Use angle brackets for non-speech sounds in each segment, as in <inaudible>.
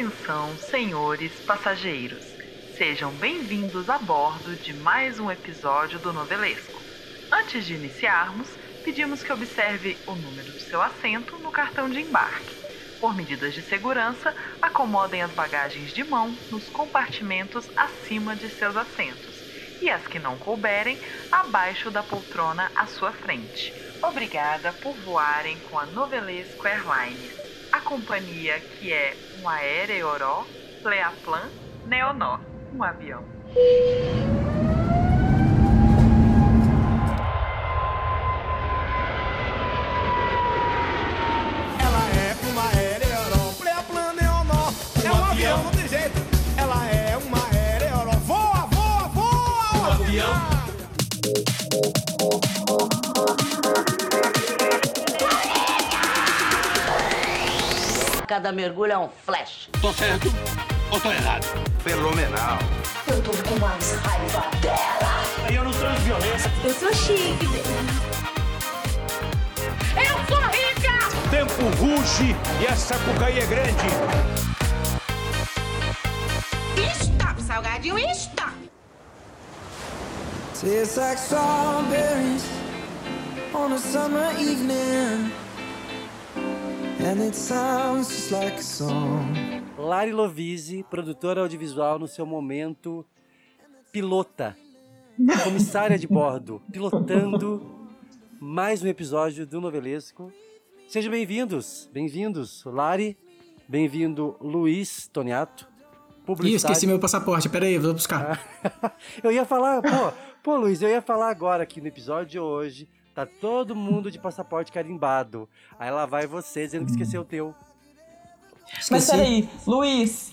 Atenção, senhores passageiros. Sejam bem-vindos a bordo de mais um episódio do Novelesco. Antes de iniciarmos, pedimos que observe o número do seu assento no cartão de embarque. Por medidas de segurança, acomodem as bagagens de mão nos compartimentos acima de seus assentos e as que não couberem abaixo da poltrona à sua frente. Obrigada por voarem com a Novelesco Airlines, a companhia que é um aéreoró, Pleaplan, Neonó, um avião. Cada mergulho é um flash. Tô certo ou tô errado? Fenomenal. Eu tô com mais raiva dela. Eu não sou violência. Eu sou chique. Eu sou rica! Tempo ruge e a sapucaí é grande. Stop, salgadinho, stop! Tastes like strawberries on a summer evening, and it sounds just like a song. Lari Lovise, produtora audiovisual no seu momento pilota, <laughs> comissária de bordo, pilotando mais um episódio do Novelesco. Sejam bem-vindos, bem-vindos, Lari, bem-vindo Luiz Toniato, Ih, esqueci meu passaporte. Pera aí, vou buscar. <laughs> eu ia falar, pô, pô, Luiz, eu ia falar agora aqui no episódio de hoje. Tá todo mundo de passaporte carimbado. Aí lá vai você dizendo que esqueceu o teu. Mas Esqueci. peraí, Luiz,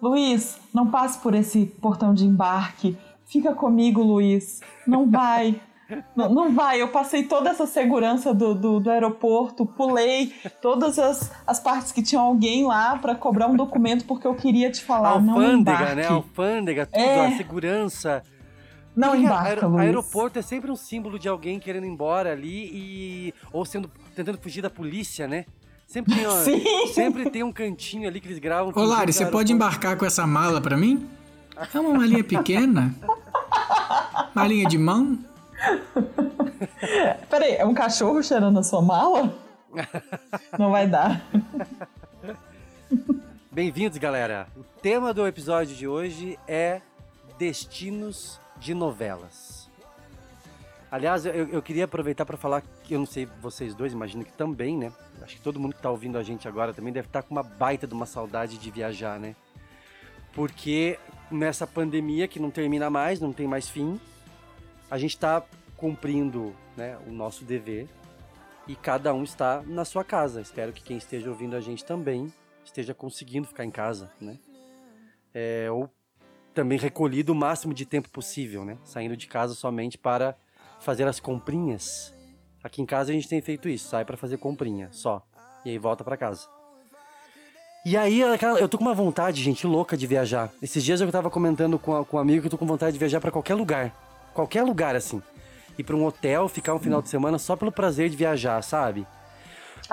Luiz, não passe por esse portão de embarque. Fica comigo, Luiz. Não vai. <laughs> Não, não vai. Eu passei toda essa segurança do, do, do aeroporto, pulei todas as, as partes que tinha alguém lá pra cobrar um documento porque eu queria te falar. não alfândega, embarque. né? Alfândega, tudo, É. a segurança. Não Porque embarca, Luiz. Aeroporto é sempre um símbolo de alguém querendo ir embora ali e. ou sendo. tentando fugir da polícia, né? Sempre tem, <laughs> Sim. sempre tem um cantinho ali que eles gravam. Ô, Lari, você é pode embarcar com essa mala pra mim? É uma malinha pequena. Malinha de mão? <laughs> Peraí, é um cachorro cheirando a sua mala? <laughs> Não vai dar. Bem-vindos, galera. O tema do episódio de hoje é destinos de novelas. Aliás, eu, eu queria aproveitar para falar que eu não sei vocês dois, imagino que também, né? Acho que todo mundo que tá ouvindo a gente agora também deve estar com uma baita de uma saudade de viajar, né? Porque nessa pandemia que não termina mais, não tem mais fim, a gente está cumprindo né, o nosso dever e cada um está na sua casa. Espero que quem esteja ouvindo a gente também esteja conseguindo ficar em casa, né? É, ou também recolhido o máximo de tempo possível, né? Saindo de casa somente para fazer as comprinhas. Aqui em casa a gente tem feito isso, sai para fazer comprinha, só. E aí volta para casa. E aí, aquela- eu tô com uma vontade, gente, louca de viajar. Esses dias eu tava comentando com, a- com um amigo que eu tô com vontade de viajar para qualquer lugar. Qualquer lugar, assim. Ir pra um hotel, ficar um final de semana só pelo prazer de viajar, sabe?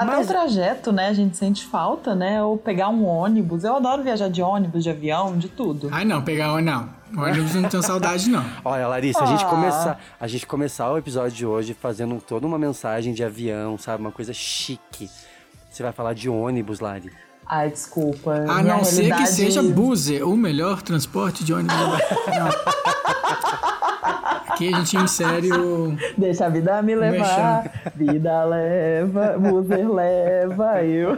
Até Mas- o trajeto, né? A gente sente falta, né? Ou pegar um ônibus. Eu adoro viajar de ônibus, de avião, de tudo. Ai, não, pegar o não. O ônibus não tenho saudade, não. <laughs> Olha, Larissa, a gente Ah. começar, a gente começar o episódio de hoje fazendo toda uma mensagem de avião, sabe, uma coisa chique. Você vai falar de ônibus, Lari. Ai, desculpa. A não ser que realidade- seja Buzer, o melhor transporte de ônibus. Não. <laughs> Aqui a gente insere o. Deixa a vida me levar, vida leva, Buzer leva eu.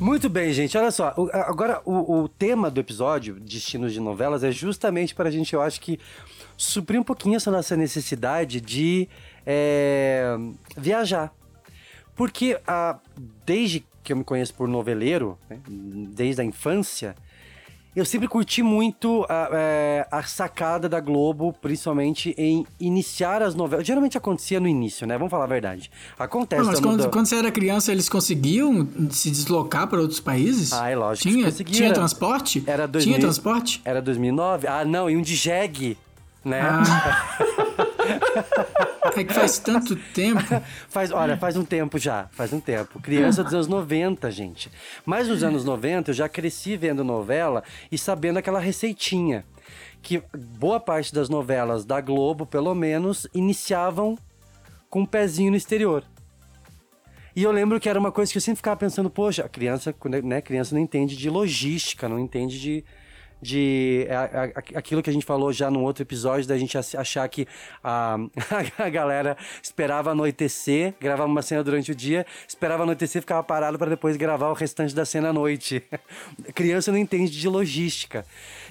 Muito bem, gente. Olha só. o- a- agora, o, o tema do episódio, Destinos de Novelas, é justamente para a gente, eu acho que, suprir um pouquinho essa nossa necessidade de é, viajar. Porque ah, desde que eu me conheço por noveleiro, né, desde a infância, eu sempre curti muito a, é, a sacada da Globo, principalmente em iniciar as novelas. Geralmente acontecia no início, né? Vamos falar a verdade. Acontece. Não, mas quando, quando você era criança, eles conseguiam se deslocar para outros países? Ah, é lógico Tinha, tinha transporte? Era 2000... Tinha transporte? Era 2009? Ah, não, e um de jegue, né? Ah. <laughs> <laughs> É que faz tanto tempo. <laughs> Faz, olha, faz um tempo já, faz um tempo. Criança dos anos 90, gente. Mas nos anos 90 eu já cresci vendo novela e sabendo aquela receitinha. Que boa parte das novelas da Globo, pelo menos, iniciavam com um pezinho no exterior. E eu lembro que era uma coisa que eu sempre ficava pensando, poxa, a criança, quando, né, criança não entende de logística, não entende de, de a- a- a- aquilo que a gente falou já no outro episódio, da gente ach- achar que a, <laughs> a galera esperava anoitecer, gravava uma cena durante o dia, esperava anoitecer, ficava parado para depois gravar o restante da cena à noite. <laughs> criança não entende de logística.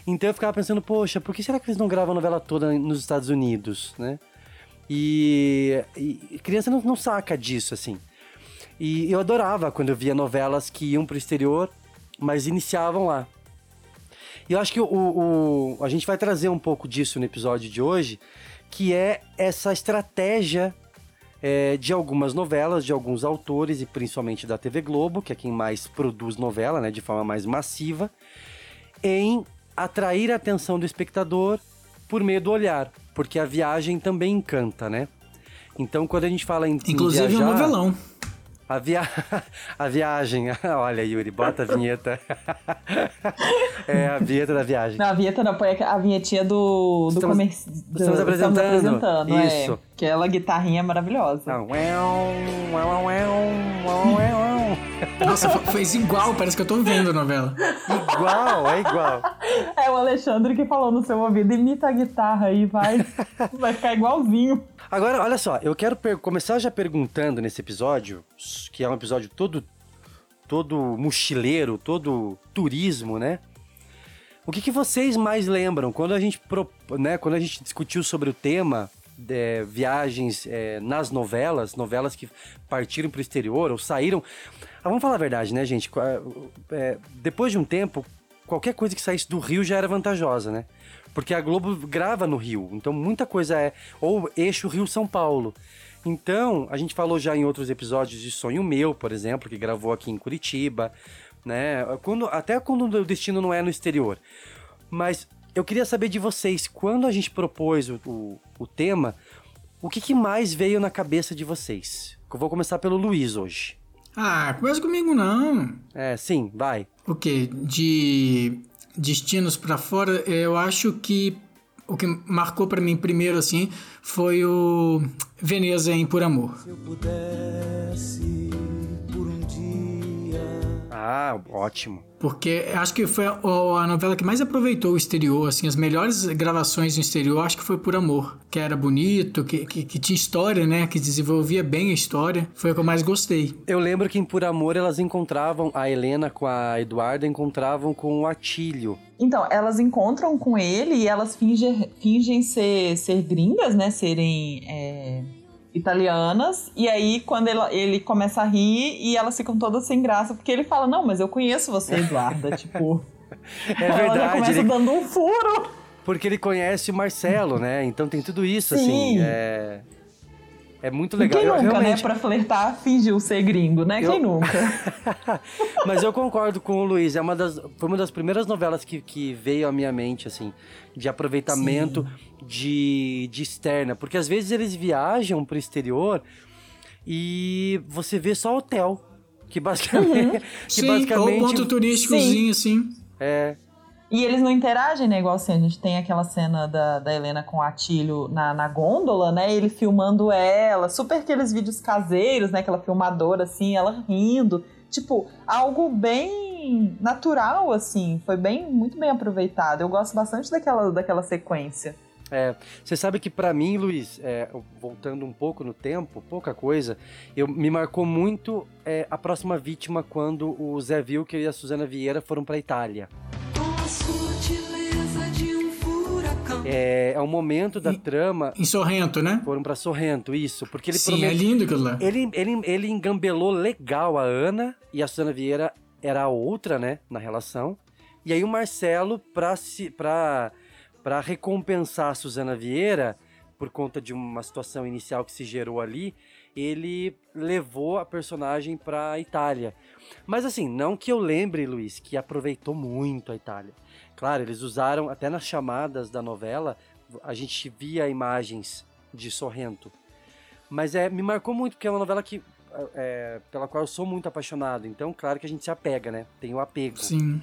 Então eu ficava pensando, poxa, por que será que eles não gravam a novela toda nos Estados Unidos, né? E, e criança não, não saca disso, assim. E eu adorava quando eu via novelas que iam pro exterior, mas iniciavam lá. E eu acho que o, o- a gente vai trazer um pouco disso no episódio de hoje, que é essa estratégia é, de algumas novelas, de alguns autores, e principalmente da TV Globo, que é quem mais produz novela, né, de forma mais massiva, em atrair a atenção do espectador por meio do olhar, porque a viagem também encanta, né? Então, quando a gente fala em, em Inclusive um viajar, novelão. A, via... <laughs> a viagem. <laughs> Olha, Yuri, bota a vinheta. <laughs> é a vinheta da viagem. Não, a vinheta não, põe a vinhetinha do, do Estamos- do- estamos apresentando. apresentando, é. Isso. Aquela guitarrinha maravilhosa. Ah. Nossa, fez igual, parece que eu tô vendo a novela. Igual, é igual. É o Alexandre que falou no seu ouvido, imita a guitarra aí, vai, vai ficar igualzinho. Agora, olha só, eu quero começar já perguntando nesse episódio, que é um episódio todo todo mochileiro, todo turismo, né? O que, que vocês mais lembram quando a gente né, quando a gente discutiu sobre o tema é, viagens é, nas novelas, novelas que partiram para o exterior ou saíram. Ah, vamos falar a verdade, né, gente? É, depois de um tempo, qualquer coisa que saísse do Rio já era vantajosa, né? Porque a Globo grava no Rio, então muita coisa é ou eixo Rio-São Paulo. Então, a gente falou já em outros episódios de Sonho Meu, por exemplo, que gravou aqui em Curitiba, né? Quando, até quando o destino não é no exterior. Mas eu queria saber de vocês, quando a gente propôs o, o, o tema, o que, que mais veio na cabeça de vocês? Eu vou começar pelo Luiz hoje. Ah, começa comigo não. É, sim, vai. O quê? De destinos pra fora, eu acho que o que marcou pra mim primeiro, assim, foi o Veneza em Por Amor. Se eu pudesse. Ah, ótimo. Porque acho que foi a, a novela que mais aproveitou o exterior, assim, as melhores gravações no exterior, acho que foi Por Amor. Que era bonito, que, que, que tinha história, né? Que desenvolvia bem a história. Foi a que eu mais gostei. Eu lembro que em Por Amor elas encontravam, a Helena com a Eduarda encontravam com o Atílio. Então, elas encontram com ele e elas fingem, fingem ser, ser gringas, né? Serem é, italianas. E aí, quando ele, ele começa a rir e elas ficam todas sem graça, porque ele fala: Não, mas eu conheço você, Eduarda. <laughs> tipo, É ela já verdade, começa ele- dando um furo. porque ele conhece o Marcelo, né? Então tem tudo isso, Sim. assim. É, é muito legal. Quem Eu nunca, realmente- né? Pra flertar, fingiu ser gringo, né? Eu- Quem nunca? <laughs> Mas eu concordo com o Luiz. É uma das, foi uma das primeiras novelas que, que veio à minha mente, assim, de aproveitamento de, de externa. Porque às vezes eles viajam pro exterior e você vê só hotel. Que basicamente. <laughs> que Sim, basicamente ou ponto turísticozinho, assim. é. E eles não interagem, né? Igual assim, a gente tem aquela cena da, da Helena com o Atílio na, na gôndola, né? Ele filmando ela, super aqueles vídeos caseiros, né? Aquela filmadora, assim, ela rindo. Tipo, algo bem natural, assim. Foi bem, muito bem aproveitado. Eu gosto bastante daquela, daquela sequência. É, você sabe que pra mim, Luiz, é, voltando um pouco no tempo, pouca coisa, eu, me marcou muito é, a próxima vítima quando o Zé Wilker e a Suzana Vieira foram pra Itália. É, é um momento da trama. Em Sorrento, né? Foram pra Sorrento, isso, porque ele Sim, promete- é lindo aquilo lá. Ele, ele, ele engambelou legal a Ana e a Suzana Vieira era a outra, né, na relação. E aí o Marcelo, pra, se, pra, pra recompensar a Suzana Vieira, por conta de uma situação inicial que se gerou ali, ele levou a personagem pra Itália. Mas assim, não que eu lembre, Luiz, que aproveitou muito a Itália. Claro, eles usaram, até nas chamadas da novela, a gente via imagens de Sorrento. Mas é, me marcou muito, porque é uma novela que, é, pela qual eu sou muito apaixonado. Então, claro que a gente se apega, né? Tem o apego. Sim.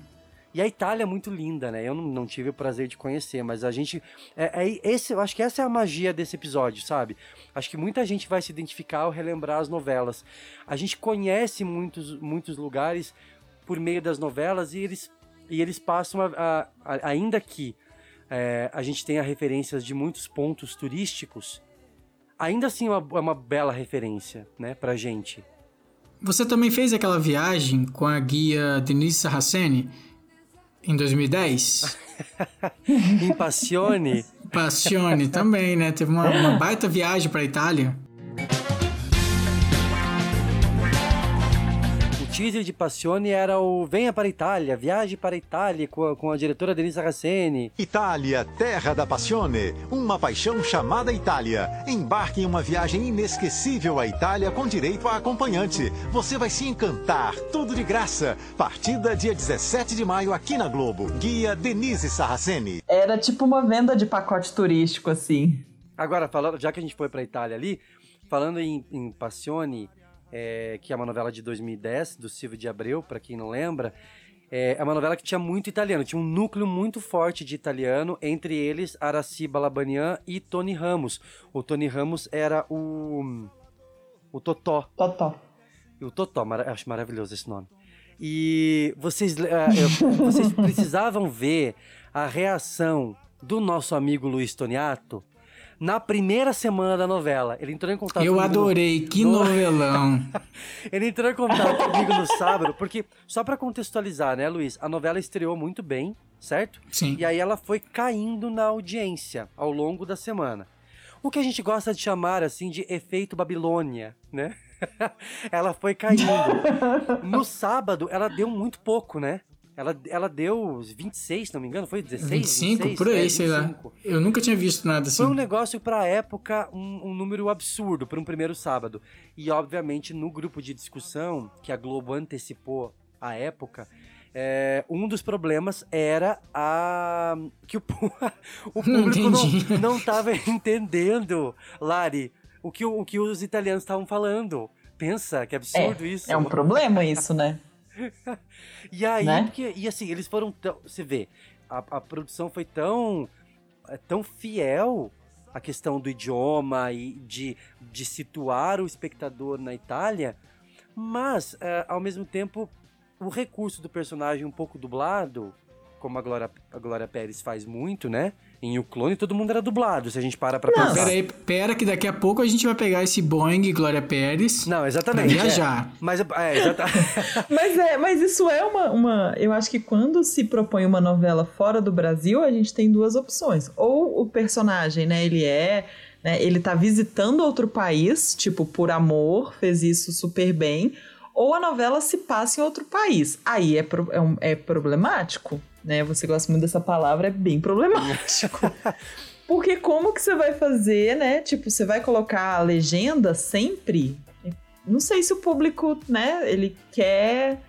E a Itália é muito linda, né? Eu não, não tive o prazer de conhecer, mas a gente. É, é esse, eu acho que essa é a magia desse episódio, sabe? Acho que muita gente vai se identificar ao relembrar as novelas. A gente conhece muitos, muitos lugares por meio das novelas e eles, e eles passam a, a- a- ainda que é, a gente tenha referências de muitos pontos turísticos, ainda assim é uma, é uma bela referência, né, pra gente. Você também fez aquela viagem com a guia Denise Sarraceni em 2010? <laughs> Em Passione, Passione também, né? Teve uma, uma baita viagem pra Itália. Teaser de Passione era o Venha para a Itália, viaje para a Itália com a, com a diretora Denise Saraceni. Itália, terra da passione, uma paixão chamada Itália. Embarque em uma viagem inesquecível à Itália com direito a acompanhante. Você vai se encantar, tudo de graça. Partida dia 17 de maio aqui na Globo. Guia Denise Sarraceni. Era tipo uma venda de pacote turístico, assim. Agora, falando, já que a gente foi para a Itália ali, falando em, em Passione, é, que é uma novela de 2010, do Silvio de Abreu, para quem não lembra, é, é uma novela que tinha muito italiano, tinha um núcleo muito forte de italiano, entre eles Araci Balabanian e Tony Ramos. O Tony Ramos era o, o Totó. Totó. O Totó, mara- acho maravilhoso esse nome. E vocês, ah, vocês <laughs> precisavam ver a reação do nosso amigo Luiz Toniato na primeira semana da novela. Ele entrou em contato Eu comigo no- adorei, que no- novelão. <laughs> Ele entrou em contato <laughs> comigo no sábado, porque, só pra contextualizar, né, Luiz? A novela estreou muito bem, certo? Sim. E aí ela foi caindo na audiência ao longo da semana. O que a gente gosta de chamar, assim, de efeito Babilônia, né? <laughs> ela foi caindo. No sábado, ela deu muito pouco, né? Ela, ela deu 26, se não me engano, foi 16? 25, 26? por aí, É, sei lá. 25. Eu nunca tinha visto nada assim. Foi um negócio pra época, um, um número absurdo para um primeiro sábado. E obviamente no grupo de discussão que a Globo antecipou à época, é, um dos problemas era a que o, <laughs> o público não, não tava <laughs> entendendo, Lari, o que, o, o que os italianos estavam falando. Pensa, que absurdo é, isso. é um problema isso, né? E aí, Né? porque, e assim, eles foram tão. Você vê, a, a produção foi tão. é, tão fiel à questão do idioma e de, de situar o espectador na Itália, mas, é, ao mesmo tempo, o recurso do personagem um pouco dublado, como a Glória, a Glória Pérez faz muito, né? Em O Clone, todo mundo era dublado, se a gente para pra Não, pensar. Pera aí, pera que daqui a pouco a gente vai pegar esse Boeing Glória Pérez Não, pra exatamente. viajar. É, mas, é, exata- <laughs> Mas, é, mas isso é uma, uma. Eu acho que quando se propõe uma novela fora do Brasil, a gente tem duas opções. Ou o personagem, né, ele é. Né, ele tá visitando outro país, tipo, por amor, fez isso super bem. Ou a novela se passa em outro país. Aí é, pro- é, um- é problemático, né? Você gosta muito dessa palavra, é bem problemático. <laughs> Porque como que você vai fazer, né? Tipo, você vai colocar a legenda sempre? Não sei se o público, né, ele quer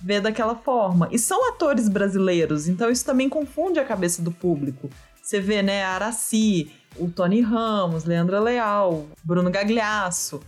ver daquela forma. E são atores brasileiros, então isso também confunde a cabeça do público. Você vê, né, a Araci, o Tony Ramos, Leandra Leal, Bruno Gagliasso,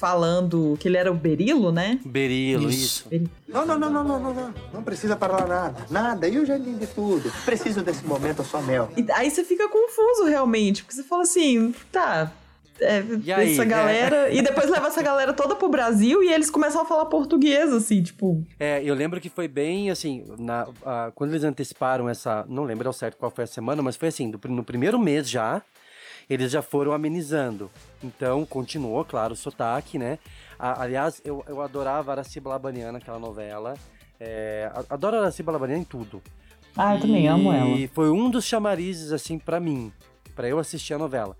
falando que ele era o Berilo, né? Berilo, Isso. isso. Não, não, não, não, não, não, não. Não precisa falar nada. Nada. Eu já entendi tudo. Preciso desse momento só mel. E aí você fica confuso realmente, porque você fala assim, tá. é, E aí, essa é? galera. E depois leva essa galera toda pro Brasil e eles começam a falar português, assim, tipo. É, eu lembro que foi bem assim, na, a- quando eles anteciparam essa. Não lembro ao certo qual foi a semana, mas foi assim, do- no primeiro mês já, eles já foram amenizando. Então, continuou, claro, o sotaque, né? A- aliás, eu, eu adorava Araci Balabanian naquela novela. É, adoro Araci Balabanian em tudo. Ah, eu também amo ela. E foi um dos chamarizes, assim, pra mim, pra eu assistir a novela.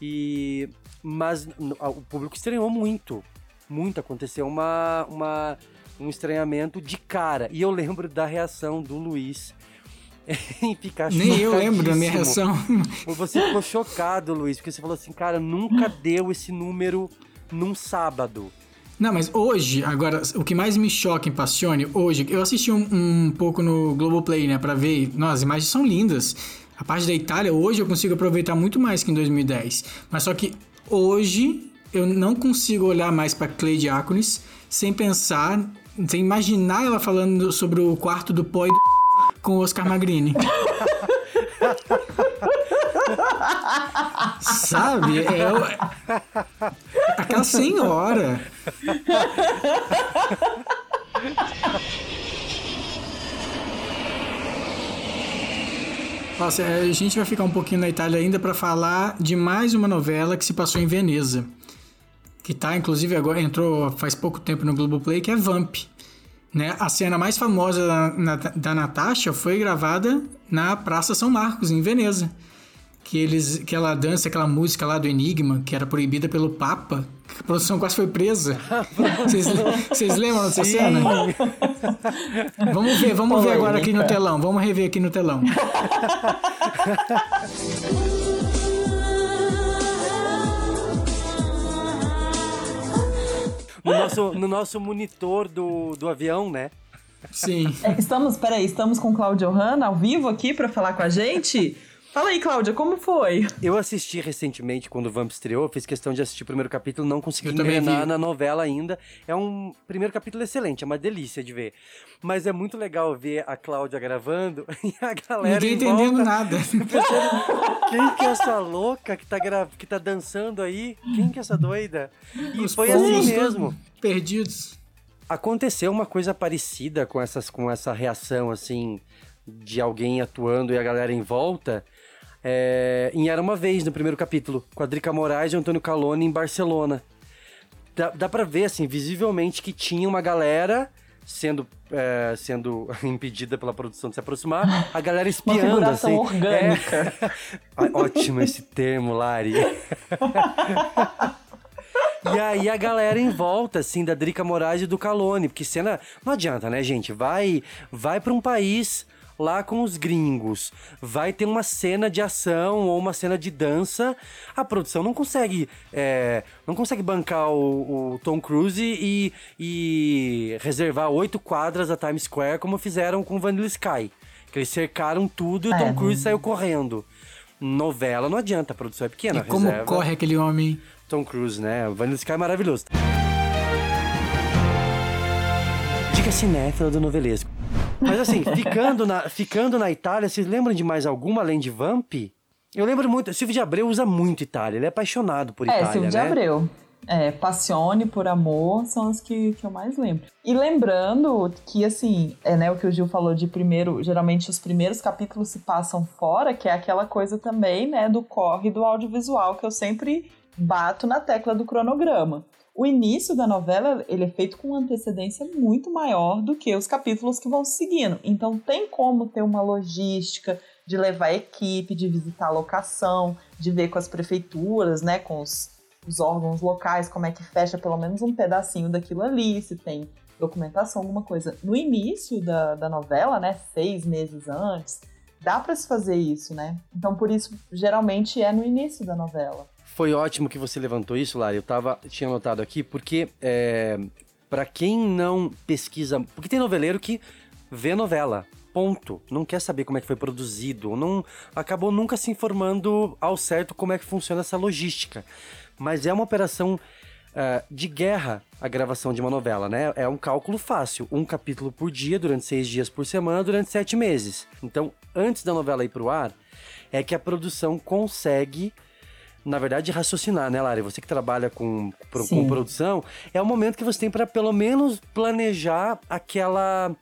E. Mas o público estranhou muito. Muito. Aconteceu uma, uma, um estranhamento de cara. E eu lembro da reação do Luiz <laughs> em ficar Nem eu lembro da minha reação. <laughs> Você ficou chocado, Luiz, porque você falou assim, cara, nunca <laughs> deu esse número num sábado. Não, mas hoje, agora, o que mais me choca em Passione, hoje, eu assisti um, um pouco no Globoplay, né, pra ver, nossa, as imagens são lindas. A parte da Itália, hoje eu consigo aproveitar muito mais que em 2010. Mas só que hoje eu não consigo olhar mais para Clay Diáconis sem pensar, sem imaginar ela falando sobre o quarto do pó e do com o Oscar Magrini. Sabe? É, aquela senhora. Nossa, é, a gente vai ficar um pouquinho na Itália ainda para falar de mais uma novela que se passou em Veneza. Que tá, inclusive, agora entrou faz pouco tempo no Globoplay, que é Vamp. Né? A cena mais famosa da, na- da Natasha foi gravada na Praça São Marcos, em Veneza. Que, eles, que ela dança aquela música lá do Enigma, que era proibida pelo Papa. que A produção quase foi presa. <laughs> Vocês, lembram dessa cena? Vamos ver, vamos ver agora aqui no telão. Vamos rever aqui no telão. <laughs> No nosso, no nosso monitor do, do avião, né? Sim. É, estamos, peraí, estamos com Cláudia Hanna ao vivo aqui pra falar com a gente? Fala aí, Cláudia, como foi? Eu assisti recentemente, quando o Vamp estreou, fiz questão de assistir o primeiro capítulo, não consegui engrenar vi. na novela ainda. É um primeiro capítulo excelente, é uma delícia de ver. Mas é muito legal ver a Cláudia gravando <laughs> e a galera Ninguém entendendo volta nada. <laughs> Quem que é essa louca que tá, gra... que tá dançando aí? Quem que é essa doida? E Os foi assim mesmo. Perdidos. Aconteceu uma coisa parecida com, essas, com essa reação, assim, de alguém atuando e a galera em volta, é, em Era Uma Vez, no primeiro capítulo, com a Drica Moraes e o Antônio Calone em Barcelona. Dá, dá pra ver, assim, visivelmente que tinha uma galera sendo, é, sendo <laughs> impedida pela produção de se aproximar, a galera espiando, figuração assim. orgânica. É. Ótimo esse termo, Lari. E aí a galera em volta, assim, da Drica Moraes e do Calone, porque cena. Não adianta, né, gente? Vai, vai para um país lá com os gringos, vai ter uma cena de ação ou uma cena de dança, a produção não consegue, é, não consegue bancar o, o Tom Cruise e, e reservar oito quadras da Times Square como fizeram com Vanilla Sky, que eles cercaram tudo e o É, Tom Cruise saiu correndo. Novela não adianta, a produção é pequena. E como reserva. corre aquele homem? Tom Cruise, né? O Vanilla Sky é maravilhoso. Dica cinéfila do novelesco. Mas assim, ficando na, ficando na Itália, vocês lembram de mais alguma além de Vamp? Eu lembro muito, Silvio de Abreu usa muito Itália, ele é apaixonado por é, Itália, Silvio de né? Abreu. É, Passione por Amor são as que, que eu mais lembro. E lembrando que, assim, é né, o que o Gil falou de primeiro, geralmente os primeiros capítulos se passam fora, que é aquela coisa também, né, do corre do audiovisual, que eu sempre bato na tecla do cronograma. O início da novela, ele é feito com antecedência muito maior do que os capítulos que vão seguindo. Então tem como ter uma logística de levar equipe, de visitar a locação, de ver com as prefeituras, né, com os, os órgãos locais, como é que fecha pelo menos um pedacinho daquilo ali, se tem documentação, alguma coisa. No início da, da novela, né, seis meses antes, dá para se fazer isso, né? Então por isso geralmente é no início da novela. Foi ótimo que você levantou isso, Lari. Eu tava, tinha anotado aqui, porque é, para quem não pesquisa. Porque tem noveleiro que vê novela. Ponto. Não quer saber como é que foi produzido. Não acabou nunca se informando ao certo como é que funciona essa logística. Mas é uma operação é, de guerra a gravação de uma novela, né? É um cálculo fácil. Um capítulo por dia, durante seis dias por semana, durante sete meses. Então, antes da novela ir pro ar, é que a produção consegue na verdade, raciocinar, né, Lari? Você que trabalha com, pro- com produção, é o momento que você tem para pelo menos planejar aquela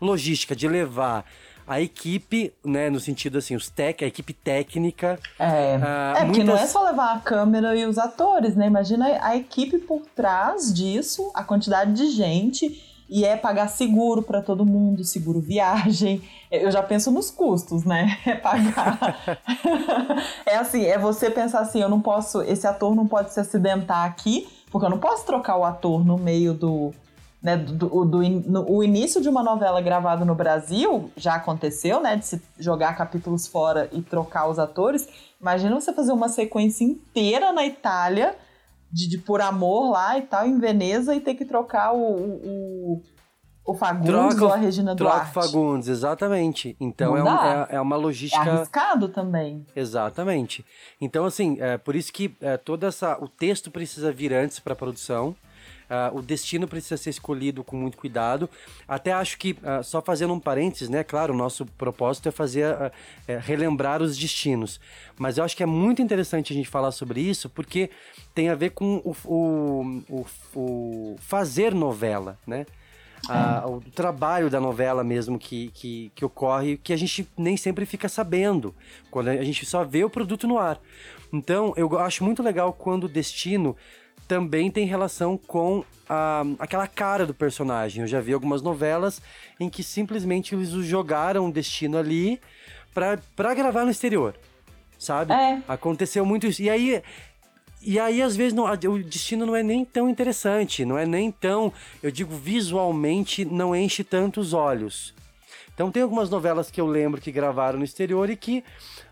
logística de levar a equipe, né, no sentido assim, os tech, a equipe técnica. É, ah, é porque não é muitas- só levar a câmera e os atores, né? Imagina a equipe por trás disso, a quantidade de gente. E é pagar seguro para todo mundo, seguro viagem. Eu já penso nos custos, né? <laughs> É pagar. <laughs> é assim, é você pensar assim, eu não posso, esse ator não pode se acidentar aqui, porque eu não posso trocar o ator no meio do, né, do, do in- no- o início de uma novela gravada no Brasil já aconteceu, né, de se jogar capítulos fora e trocar os atores. Imagina você fazer uma sequência inteira na Itália de, de por amor lá e tal em Veneza e ter que trocar o, o, o- Fagundes ou a Regina troca Duarte. o Fagundes, exatamente. Então é, um- é, é uma É logística. arriscado também. Exatamente. Então, assim, é por isso que é, toda essa. O texto precisa vir antes para a produção. Ah, o destino precisa ser escolhido com muito cuidado. Até acho que, ah, só fazendo um parênteses, né? Claro, o nosso propósito é fazer ah, é, relembrar os destinos. Mas eu acho que é muito interessante a gente falar sobre isso, porque tem a ver com o, o, o, o fazer novela, né? o trabalho da novela mesmo que, que, que ocorre, que a gente nem sempre fica sabendo, quando a gente só vê o produto no ar. Então, eu acho muito legal quando o destino também tem relação com a, aquela cara do personagem. Eu já vi algumas novelas em que simplesmente eles jogaram o destino ali pra gravar no exterior, sabe? É. Aconteceu muito isso. E aí, e aí, às vezes, não- o destino não é nem tão interessante, não é nem tão, eu digo, visualmente não enche tanto os olhos. Então tem algumas novelas que eu lembro que gravaram no exterior e que,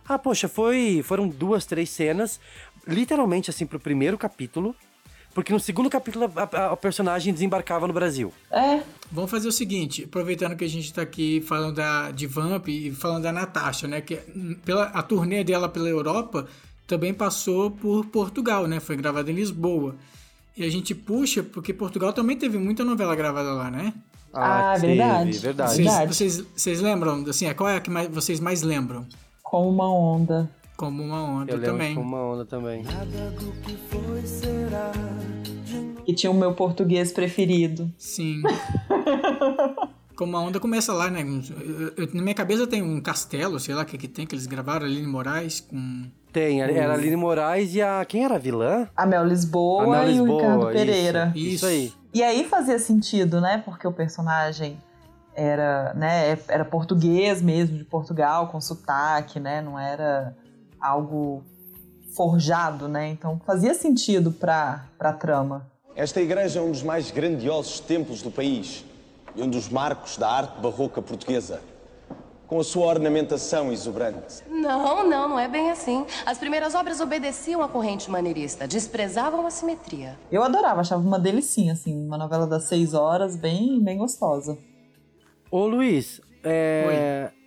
ah, poxa, foi, foram duas, três cenas, literalmente assim pro primeiro capítulo, porque no segundo capítulo a, a- a personagem desembarcava no Brasil. É. Vamos fazer o seguinte, aproveitando que a gente tá aqui falando da, de Vamp e falando da Natasha, né? Que pela, a turnê dela pela Europa também passou por Portugal, né? Foi gravada em Lisboa. E a gente puxa, porque Portugal também teve muita novela gravada lá, né? Ah, teve, verdade. verdade. Vocês, Verdade. vocês, vocês lembram? Assim, qual é a que mais- vocês mais lembram? Com uma onda. Como uma onda Eu lembro também. com uma onda também. Que tinha o meu português preferido. Sim. <laughs> Como a onda começa lá, né? Eu- eu- na minha cabeça tem um castelo, sei lá o que, que tem, que eles gravaram ali em Moraes com. Tem, era a Aline Moraes e a. Quem era a vilã? A Mel Lisboa, A Mel e o Lisboa, Ricardo isso. Pereira. Isso aí. E aí fazia sentido, né? Porque o personagem era, né, era português mesmo, de Portugal, com sotaque, né? Não era algo forjado, né? Então fazia sentido pra, pra trama. Esta igreja é um dos mais grandiosos templos do país e um dos marcos da arte barroca portuguesa, com a sua ornamentação exuberante. Não, não, não é bem assim. As primeiras obras obedeciam à corrente maneirista, desprezavam a simetria. Eu adorava, achava uma delicinha, assim, uma novela das seis horas, bem, bem gostosa. Ô Luiz, é. O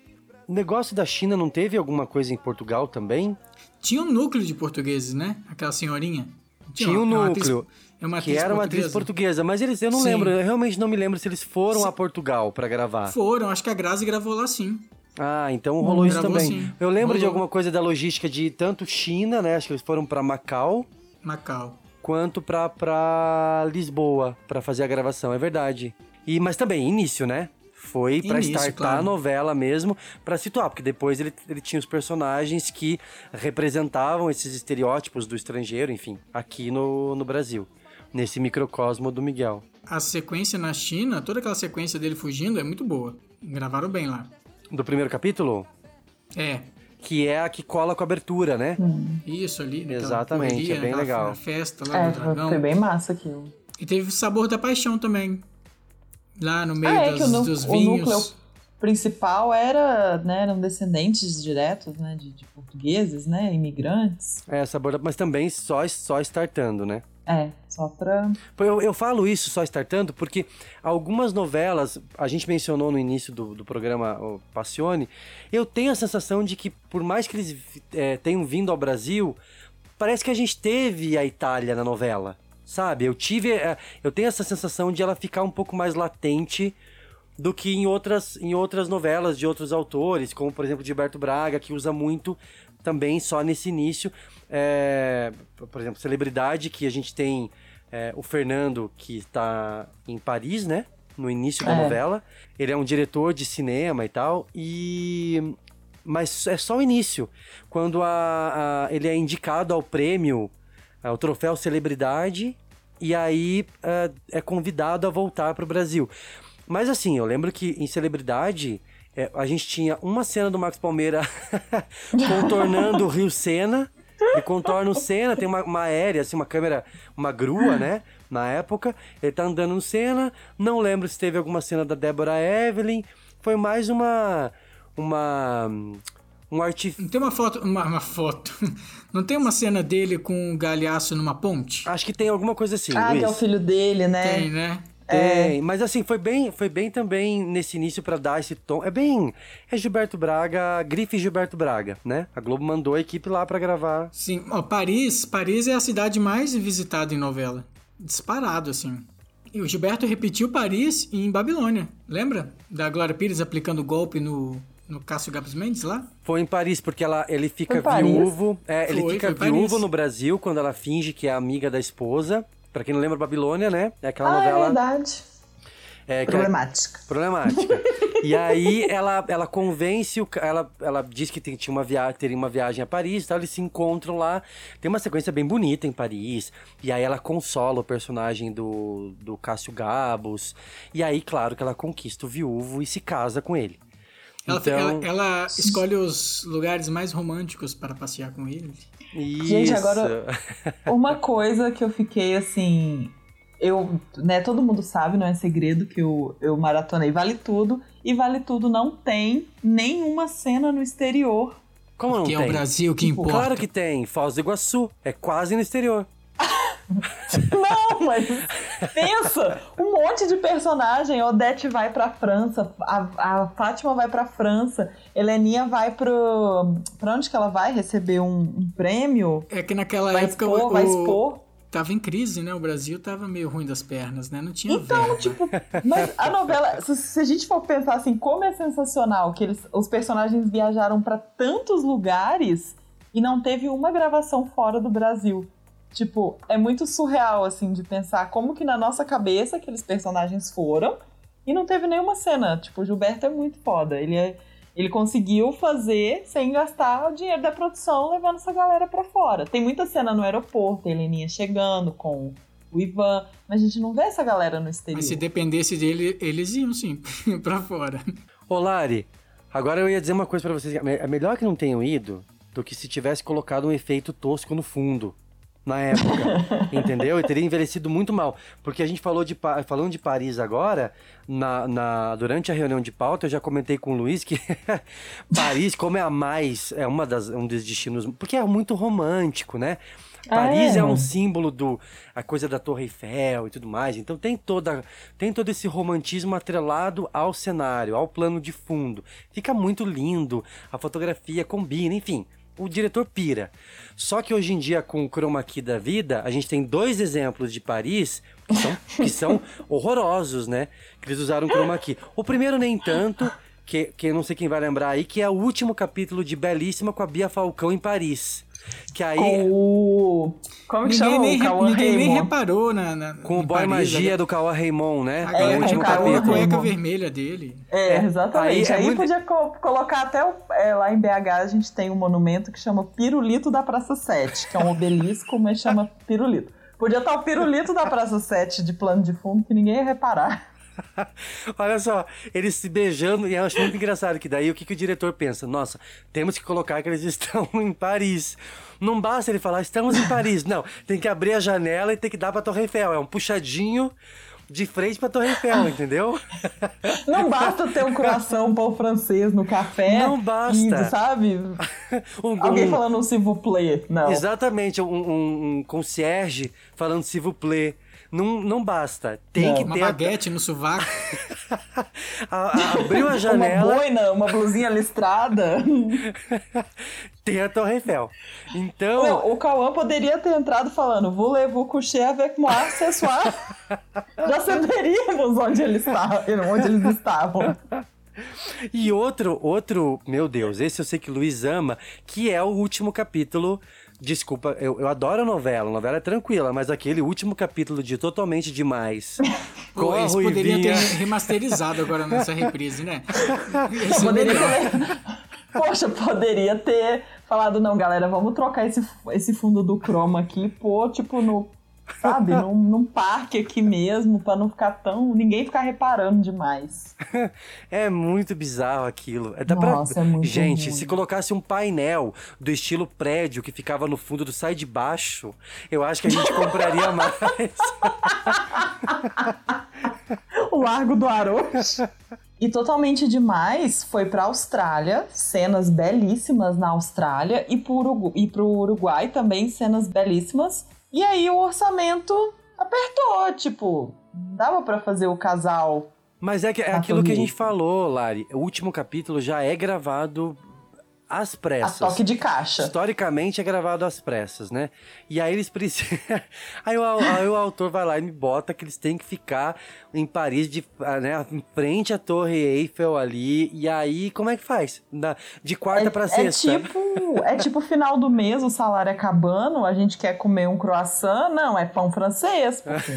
negócio da China não teve alguma coisa em Portugal também? Tinha um núcleo de portugueses, né? Aquela senhorinha. Tinha um uma- uma atriz- núcleo. é uma que era uma atriz portuguesa, mas eles, eu não Sim. lembro, eu realmente não me lembro se eles foram a Portugal pra gravar. Foram, acho que a Grazi gravou lá sim. Ah, então rolou isso Gravou também. sim. Eu lembro de Rolou. alguma coisa da logística de tanto China, né? Acho que eles foram pra Macau, Macau. quanto pra, pra Lisboa pra fazer a gravação, é verdade. E, mas também, início, né? Foi pra Início, startar claro. a novela mesmo, pra situar, porque depois ele, ele tinha os personagens que representavam esses estereótipos do estrangeiro, enfim, aqui no, no Brasil, nesse microcosmo do Miguel. A sequência na China, toda aquela sequência dele fugindo é muito boa. Gravaram bem lá. Do primeiro capítulo? É. Que é a que cola com a abertura, né? Isso ali. Exatamente, correria, é bem legal. festa lá É, do foi, dragão. foi bem massa aquilo. E teve o sabor da paixão também. Lá no meio Ah, é das- que o, dos o vinhos. núcleo principal era, né, eram descendentes diretos, né, de, de portugueses, né, imigrantes. É, sabor da... Mas também só, só startando, né? É, só pra... Eu, eu falo isso só startando porque algumas novelas, a gente mencionou no início do, do programa o Passione, eu tenho a sensação de que, por mais que eles é, tenham vindo ao Brasil, parece que a gente teve a Itália na novela, sabe? Eu tive. é, eu tenho essa sensação de ela ficar um pouco mais latente do que em outras, em outras novelas de outros autores, como por exemplo Gilberto Braga, que usa muito também só nesse início. É, por exemplo, Celebridade, que a gente tem é, o Fernando, que está em Paris, né? No início da É. novela. Ele é um diretor de cinema e tal. E. Mas é só o início. Quando a, a- ele é indicado ao prêmio, ao troféu Celebridade, e aí é, é convidado a voltar para o Brasil. Mas assim, eu lembro que em Celebridade é, a gente tinha uma cena do Marcos Palmeira <laughs> contornando o Rio Sena. Ele contorna o Sena, tem uma, uma aérea, assim, uma câmera, uma grua, né? Na época. Ele tá andando no Sena. Não lembro se teve alguma cena da Débora Evelyn. Foi mais uma. Uma. Um artifício. Não tem uma foto, uma, uma foto. <laughs> Não tem uma cena dele com o galhaço numa ponte? Acho que tem alguma coisa assim, ah, Luiz. que é o filho dele, né? Tem, né? Tem, mas assim, foi bem, foi bem também nesse início pra dar esse tom. É bem. É Gilberto Braga, grife Gilberto Braga, né? A Globo mandou a equipe lá pra gravar. Sim, ó, Paris, Paris é a cidade mais visitada em novela. Disparado, assim. E o Gilberto repetiu Paris em Babilônia. Lembra? Da Glória Pires aplicando golpe no, no Cássio Gabos Mendes lá? Foi em Paris, porque ela, ele fica viúvo. É, ele Foi, fica foi viúvo Paris. no Brasil quando ela finge que é amiga da esposa. Pra quem não lembra, Babilônia, né? É aquela Ah, é novela. verdade. É, Problemática. Problemática. <laughs> e aí ela, ela convence o ela ela diz que tem, tinha uma via, teria uma viagem a Paris, e tal, eles se encontram lá. Tem uma sequência bem bonita em Paris. E aí ela consola o personagem do, do Cássio Gabos. E aí, claro, que ela conquista o viúvo e se casa com ele. Ela, Então- ela, ela escolhe os lugares mais românticos para passear com ele. Gente, agora uma coisa que eu fiquei assim, eu, né, todo mundo sabe, não é segredo que eu, eu maratonei Vale Tudo e Vale Tudo não tem nenhuma cena no exterior. Como não Que é o tem? Brasil que Tipo, importa. Claro que tem. Foz do Iguaçu. É quase no exterior. <laughs> Não, mas pensa, um monte de personagem. Odete vai pra França, a, a Fátima vai pra França, Heleninha vai pro. Pra onde que ela vai receber um, um prêmio? É que naquela Vai época expor, o, vai expor. Tava em crise, né? O Brasil tava meio ruim das pernas, né? Não tinha Então, verba. tipo, mas a novela, se, se a gente for pensar assim, como é sensacional que eles, os personagens viajaram pra tantos lugares e não teve uma gravação fora do Brasil. Tipo, é muito surreal, assim, de pensar como que na nossa cabeça aqueles personagens foram e não teve nenhuma cena. Tipo, o Gilberto é muito foda. Ele, é, ele conseguiu fazer sem gastar o dinheiro da produção, levando essa galera pra fora. Tem muita cena no aeroporto, a Heleninha chegando com o Ivan, mas a gente não vê essa galera no exterior. Mas se dependesse dele, eles iam sim, <laughs> pra fora. Ô, Lari, agora eu ia dizer uma coisa pra vocês. É melhor que não tenham ido do que se tivesse colocado um efeito tosco no fundo. Na época, <laughs> entendeu? E teria envelhecido muito mal. Porque a gente falou de, falando de Paris agora, na, na- durante a reunião de pauta, eu já comentei com o Luiz que <laughs> Paris, como é a mais, é uma das, um dos destinos, porque é muito romântico, né? Ah, Paris é. é? um símbolo do a coisa da Torre Eiffel e tudo mais. Então tem toda tem todo esse romantismo atrelado ao cenário, ao plano de fundo. Fica muito lindo, a fotografia combina, enfim. O diretor pira. Só que hoje em dia, com o chroma key da vida, a gente tem dois exemplos de Paris que são, que são <laughs> horrorosos, né? Que eles usaram chroma key. O primeiro, nem tanto, que, que eu não sei quem vai lembrar aí, que é o último capítulo de Belíssima com a Bia Falcão em Paris. Que aí. Com o. Como que ninguém chama nem, o Cauã ninguém nem Raymond? reparou na, na Com o boy Paris, magia ali. do Cauã Raymond, né? A, Que é o cueca- último a cueca- Cauã a cueca vermelha dele. É, exatamente. Aí Aí, é muito- podia co- colocar até o- é, lá em BH a gente tem um monumento que chama Pirulito da Praça 7, que é um obelisco, mas chama Pirulito. Podia estar o Pirulito da Praça 7 de plano de fundo que ninguém ia reparar. <laughs> Olha só, eles se beijando, e eu acho muito engraçado que daí o que, que o diretor pensa? Nossa, temos que colocar que eles <laughs> estão em Paris. Não basta ele falar, estamos em Paris. Não, tem que abrir a janela e tem que dar pra Torre Eiffel. É um puxadinho de frente pra Torre Eiffel, <laughs> entendeu? Não basta ter um coração pão francês no café. Não basta. E, sabe? Um- Alguém um- falando s'il vous plaît. Não. Exatamente, um, um, um concierge falando s'il vous plaît. Não, não basta. Tem Não. que Uma ter. a- baguete no sovaco. <laughs> a- a- abriu a Uma janela. boina, uma blusinha listrada. <laughs> Tem a Torre Eiffel. Então. Não, o Cauã poderia ter entrado falando Voulez-vous coucher avec moi ce soir? <laughs> Já saberíamos onde, ele estava, onde eles estavam. E outro, outro, meu Deus, esse eu sei que o Luiz ama, que é o último capítulo. Desculpa, eu, eu adoro a novela, a novela é tranquila, mas aquele último capítulo de Totalmente Demais. <laughs> com a Eles poderiam ter remasterizado agora nessa <laughs> reprise, né? Poderia ter... Poxa, poderia ter falado, não, galera, vamos trocar esse, esse fundo do chroma aqui, pô, tipo, no. Sabe, num, num parque aqui mesmo, pra não ficar tão. ninguém ficar reparando demais. <laughs> É muito bizarro aquilo. É, dá Nossa, pra... é muito Gente, ruim. se colocasse um painel do estilo prédio que ficava no fundo do sai de baixo, eu acho que a gente compraria <laughs> mais. o Largo do Aroche. E totalmente demais foi pra Austrália, cenas belíssimas na Austrália, e e pro Uruguai também cenas belíssimas. E aí o orçamento apertou, tipo, dava pra fazer o casal. Mas é, que, é aquilo que a gente falou, Lari. O último capítulo já é gravado às A pressas. toque de caixa. Historicamente é gravado às pressas, né? E aí eles precisam. <laughs> aí, o, aí o autor vai lá e me bota que eles têm que ficar em Paris, de, ah, né, em frente à Torre Eiffel ali. E aí, como é que faz? Da- de quarta pra É sexta. tipo, é tipo final do mês, o salário acabando, a gente quer comer um croissant, não, é pão francês, porque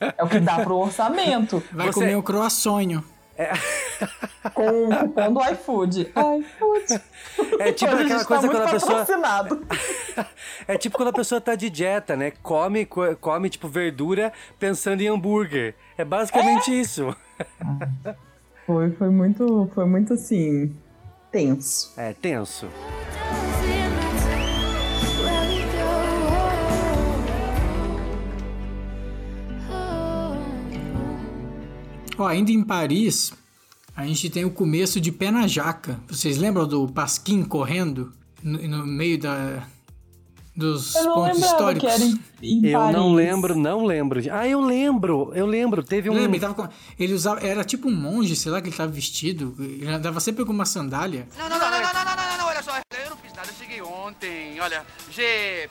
<laughs> é o que dá pro orçamento. Vai comer o croissonho. <laughs> Com o cupom do iFood. <laughs> iFood. É tipo aquela tá coisa quando a pessoa. <laughs> É tipo quando a pessoa tá de dieta, né? Come, co- come tipo verdura pensando em hambúrguer. É basicamente isso. Foi, foi muito, foi muito assim, tenso. É tenso. Ó, ainda em Paris, a gente tem o começo de Pé na Jaca. Vocês lembram do Pasquim correndo no, no meio da, dos pontos históricos? que era em, em eu Paris. não lembro, não lembro. Ah, eu lembro, eu lembro. Teve um. Lembra? Ele, tava com- ele usava, era tipo um monge, sei lá, que ele tava vestido. Ele andava sempre com uma sandália. Não, não, não, não, não, não, não, não, não, olha só, eu não fiz nada, eu cheguei ontem, olha, G,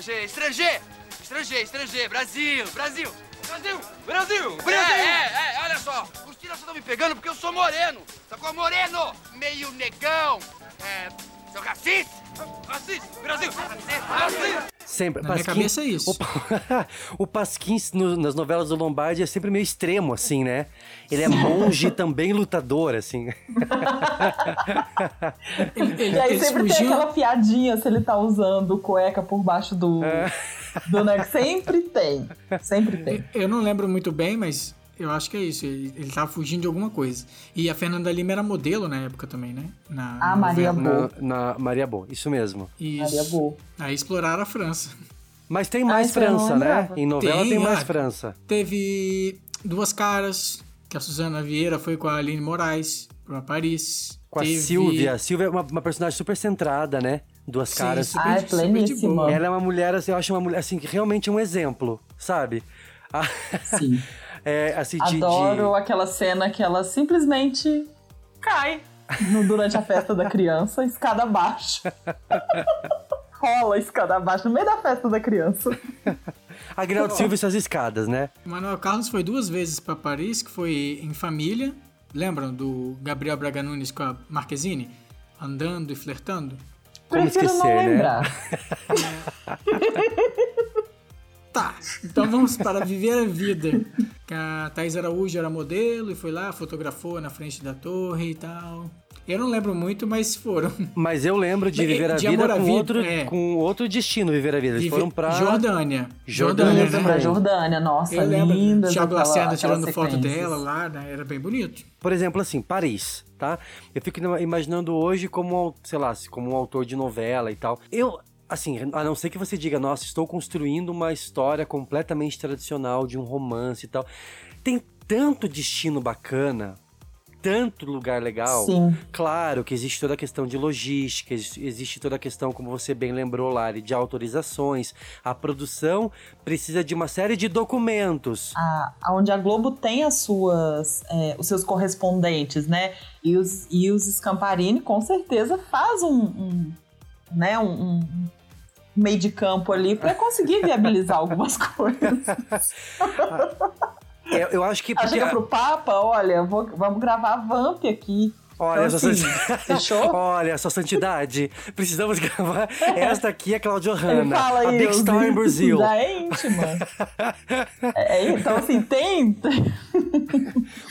G, estrangeiro, estrangeiro, estrangeiro, Brasil, Brasil, Brasil, Brasil, Brasil. É, é, é, olha só, os tiras estão me pegando porque eu sou moreno, sacou? Moreno, meio negão, é, sou racista, racista, Brasil, racista. Sempre. Na minha cabeça é isso. O, <laughs> o Pasquim no- nas novelas do Lombardi é sempre meio extremo, assim, né? Ele é monge e <laughs> também lutador, assim. E aí sempre tem fugiam- aquela piadinha se ele tá usando cueca por baixo do, É. do negócio. Sempre tem. Sempre tem. Eu não lembro muito bem, mas eu acho que é isso. Ele, ele tava fugindo de alguma coisa. E a Fernanda Lima era modelo na época também, né? Na, Ah, Maria novela. Na, na Maria Boa, isso mesmo. Isso. Maria Boa. Aí exploraram a França. Mas tem mais não França, né? Em novela tem, mais ah, França. Teve Duas Caras, que a Suzana Vieira foi com a Aline Moraes pra Paris. Com a Teve- Silvia. A Silvia é uma, uma personagem super centrada, né? Duas Sim, caras. super- Ai, super de boa. Ela é uma mulher, assim, eu acho uma mulher, assim, que realmente é um exemplo, sabe? Sim. <laughs> é, assim, de, de- Adoro aquela cena que ela simplesmente cai no- durante a festa da criança, escada abaixo. <laughs> Rola a escada abaixo no meio da festa da criança. <laughs> Agnaldo Silva e suas escadas, né? O Manuel Carlos foi duas vezes pra Paris, que foi em família. Lembram do Gabriel Braga Nunes com a Marquezine? Andando e flertando? Como Prefiro esquecer, não né? lembrar. <laughs> Tá, então vamos para Viver a Vida. A Thais Araújo era modelo e foi lá, fotografou na frente da torre e tal. Eu não lembro muito, mas foram. Mas eu lembro de <laughs> viver a de vida com Vida, outro, é. com outro destino, viver a vida. Eles Vive- foram pra Jordânia. Jordânia né? Pra. Jordânia, nossa, Eu linda. Thiago Lacerda tirando foto dela lá, né? Era bem bonito. Por exemplo, assim, Paris, tá? Eu fico imaginando hoje como, sei lá, como um autor de novela e tal. Eu, assim, a não ser que você diga, nossa, estou construindo uma história completamente tradicional de um romance e tal. Tem tanto destino bacana, tanto lugar legal. Sim. Claro que existe toda a questão de logística, existe- toda a questão, como você bem lembrou, Lari, de autorizações. A produção precisa de uma série de documentos. a, onde a Globo tem as suas, é, os seus correspondentes, né? E os, e os Scamparini com certeza faz um, um, né, um, um meio de campo ali para conseguir viabilizar <laughs> algumas coisas. <laughs> Eu, eu acho que. Ela chega pro Papa, olha, vou- vamos gravar a Vamp aqui. Olha, Então, sua assim, santidade. <laughs> Olha, sua santidade. Precisamos <laughs> gravar. Esta aqui é a Claudio Hanna. fala a Big Star in Brazil. <laughs> Já é íntima. É, então, assim, tem.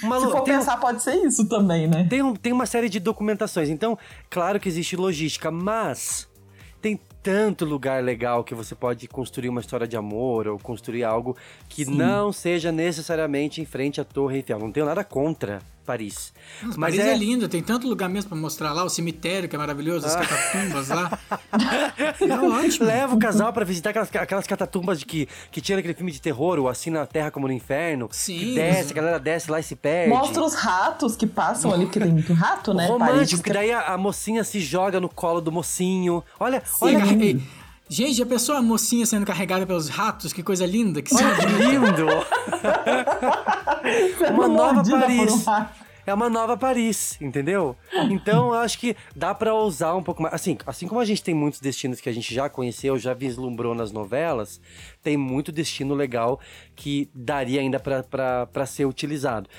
Uma Se for tem pensar, pode ser isso também, né? Tem, um- tem uma série de documentações. Então, claro que existe logística, mas tanto lugar legal que você pode construir uma história de amor ou construir algo que Sim. não seja necessariamente em frente à Torre Eiffel. Não tenho nada contra Paris. Mas Mas Paris é... é, lindo, tem tanto lugar mesmo pra mostrar lá, o cemitério que é maravilhoso, as Ah. catatumbas lá. <laughs> é ótimo. Leva o casal pra visitar aquelas, aquelas catatumbas de que, que tinha naquele filme de terror, o Assim na Terra como no Inferno. Sim. Que desce, a galera desce lá e se perde. Mostra os ratos que passam ali, porque tem muito rato, né? Romântico, Paris, que daí a, a mocinha se joga no colo do mocinho. Olha, Sim, olha que... Gente, já pensou a mocinha sendo carregada pelos ratos? Que coisa linda. Que Olha lindo! <laughs> uma nova Paris. um. É uma nova Paris, entendeu? Então eu acho que dá pra ousar um pouco mais. Assim, assim como a gente tem muitos destinos que a gente já conheceu, já vislumbrou nas novelas, tem muito destino legal que daria ainda pra ser utilizado.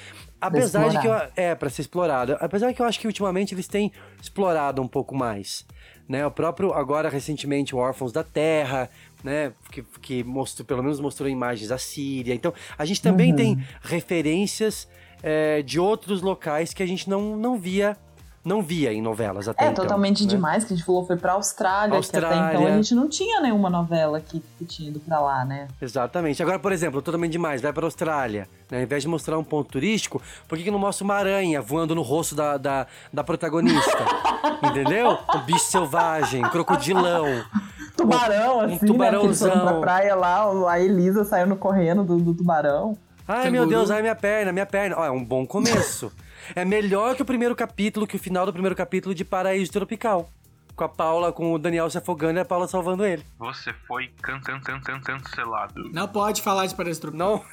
Apesar de que eu, é para ser explorado. Apesar que eu acho que ultimamente eles têm explorado um pouco mais, né? O próprio agora recentemente o Órfãos da Terra, né? Que, que mostrou, pelo menos mostrou imagens da Síria. Então a gente também Uhum. tem referências é, de outros locais que a gente não, não via não via em novelas até É, então, totalmente né? demais, que a gente falou, foi pra Austrália, que até Austrália. então a gente não tinha nenhuma novela que, que tinha ido pra lá, né? Exatamente. Agora, por exemplo, totalmente demais, vai para a Austrália. Né? Ao invés de mostrar um ponto turístico, por que, que não mostra uma aranha voando no rosto da, da, da protagonista? <laughs> Entendeu? Um bicho selvagem, um crocodilão. <laughs> Tubarão, Um assim, né? Eles tubarãozão. foram pra praia lá, a Elisa saindo correndo do, do tubarão. Ai, meu Deus, ai, minha perna, minha perna. Ó, é um bom começo. <laughs> é melhor que o primeiro capítulo, que o final do primeiro capítulo de Paraíso Tropical. Com a Paula, com o Daniel se afogando e a Paula salvando ele. Você foi can can can can cancelado. Não pode falar de Paraíso Tropical. Não.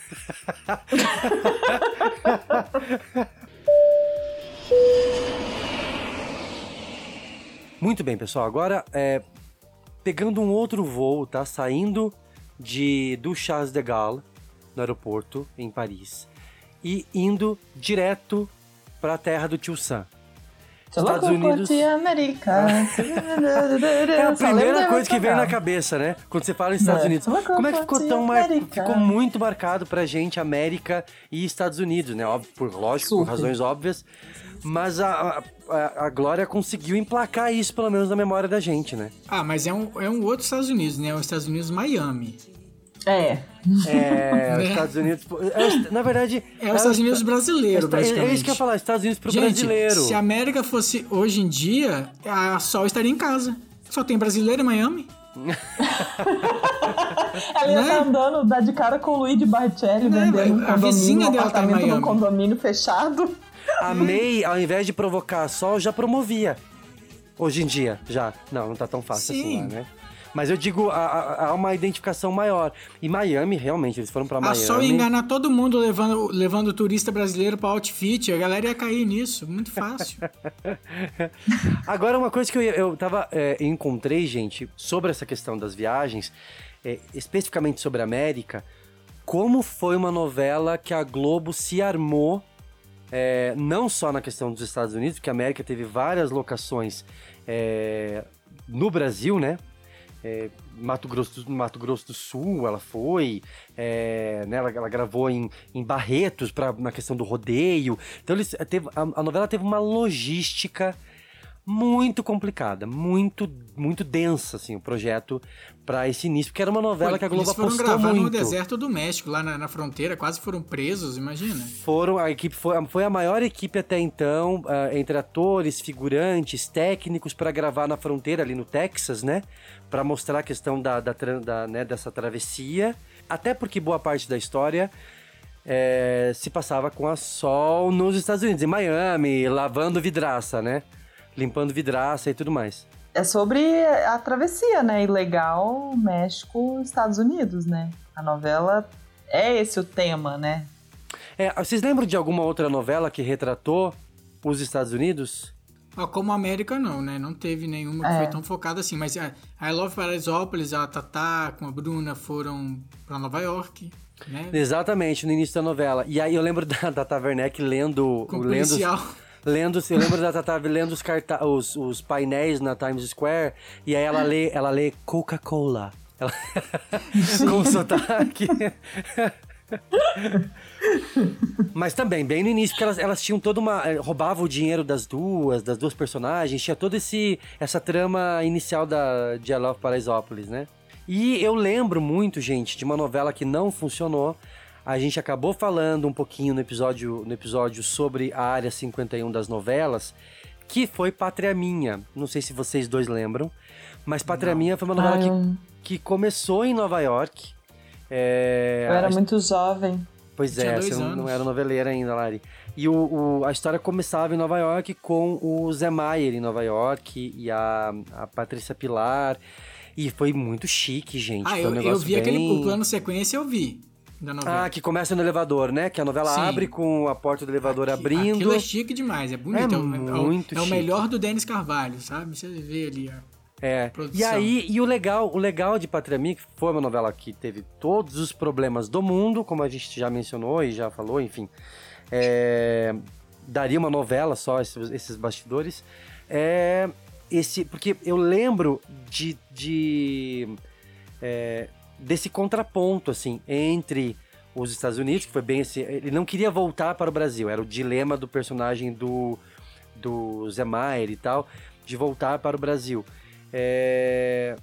<laughs> Muito bem, pessoal. Agora, é, pegando um outro voo, tá? Saindo de, do Charles de Gaulle, no aeroporto, em Paris, e indo direto para a terra do Tio Sam. Estados Unidos. América. <laughs> É a primeira coisa que vem na cabeça, né? Quando você fala em Estados É. Unidos. Como é que ficou tão mar... ficou muito marcado pra gente América e Estados Unidos, né? Óbvio, por lógico, por Super. razões óbvias. Mas a, a, a Glória conseguiu emplacar isso, pelo menos, na memória da gente, né? Ah, mas é um, é um outro Estados Unidos, né? É os Estados Unidos Miami. É. É, <laughs> Né? os Estados Unidos. é os- na verdade. É os Estados Unidos brasileiro, é, é isso basicamente. que eu ia falar, Estados Unidos pro Gente, brasileiro. se a América fosse hoje em dia, a Sol estaria em casa. Só tem brasileiro em Miami. <laughs> Ela ia Né? estar andando, dar de cara com o Luigi Barcelli, vendendo um a vizinha dela tá em num Miami. condomínio fechado. A May, ao invés de provocar sol, já promovia. Hoje em dia, já. Não, não tá tão fácil assim Sim. lá, né? Mas eu digo, há- uma identificação maior. E Miami, realmente, eles foram pra A Miami. Sol ia enganar todo mundo levando, levando o turista brasileiro pra outfit. A galera ia cair nisso. Muito fácil. <laughs> Agora, uma coisa que eu, eu tava. é, encontrei, gente, sobre essa questão das viagens, é, especificamente sobre a América, como foi uma novela que a Globo se armou, é, não só na questão dos Estados Unidos, porque a América teve várias locações é, no Brasil, né? É, Mato, Grosso, do- Mato Grosso do Sul, ela foi, é, né, ela, ela gravou em, em Barretos pra, na questão do rodeio. Então eles, teve, a, a novela teve uma logística muito complicada, muito muito densa assim o projeto pra esse início, porque era uma novela que a Globo eles foram apostou gravar muito. no deserto do México, lá na, na fronteira. Quase foram presos, imagina. Foram, a equipe foi, foi a maior equipe até então, ah, entre atores, figurantes, técnicos, para gravar na fronteira ali no Texas, né? Para mostrar a questão da, da, da, né, dessa travessia. Até porque boa parte da história eh, se passava com a Sol nos Estados Unidos, em Miami, lavando vidraça, né? Limpando vidraça e tudo mais. É sobre a travessia, né? Ilegal México, Estados Unidos, né? A novela é esse o tema, né? É, vocês lembram de alguma outra novela que retratou os Estados Unidos? Ó, como a América não, né? Não teve nenhuma que É. foi tão focada assim. Mas a I Love Paraisópolis, a Tatá com a Bruna foram pra Nova York, né? Exatamente, no início da novela. E aí eu lembro <laughs> da, da Tata Werneck lendo... Com lendo policial. Lendo, eu lembro da Tata lendo os, carta os, os painéis na Times Square e aí ela lê, ela lê Coca-Cola. Ela... <laughs> Com sotaque. Mas também, bem no início, porque elas, elas tinham toda uma. eh, roubavam o dinheiro das duas, das duas personagens, tinha toda essa trama inicial da de I Love Paraisópolis, né? E eu lembro muito, gente, de uma novela que não funcionou. A gente acabou falando um pouquinho no episódio, no episódio sobre a área 51 das novelas, que foi Pátria Minha. Não sei se vocês dois lembram, mas Pátria Minha foi uma novela Ah, eu- que, que começou em Nova York. É, Eu era a- muito jovem. Pois Tinha é, você não, anos. não era noveleira ainda, Lari. E o, o- a história começava em Nova York com o Zé Maier em Nova York e a, a Patrícia Pilar. E foi muito chique, gente. Ah, foi eu, um eu negócio vi aquele bem- o plano sequência, eu vi. Da novela. Ah, que começa no elevador, né? Que a novela Sim. abre com a porta do elevador abrindo. Aquilo é chique demais, é bonito. É É, o- é o- muito é o chique. melhor do Denis Carvalho, sabe? Você vê ali, ó. É. E aí, e o legal, o legal de Pátria Minha, que foi uma novela que teve todos os problemas do mundo, como a gente já mencionou e já falou, enfim. É, daria uma novela só esses, esses bastidores. É, esse, porque eu lembro de, de é, desse contraponto assim entre os Estados Unidos, que foi bem esse, ele não queria voltar para o Brasil, era o dilema do personagem do do Zé Maier e tal, de voltar para o Brasil. É,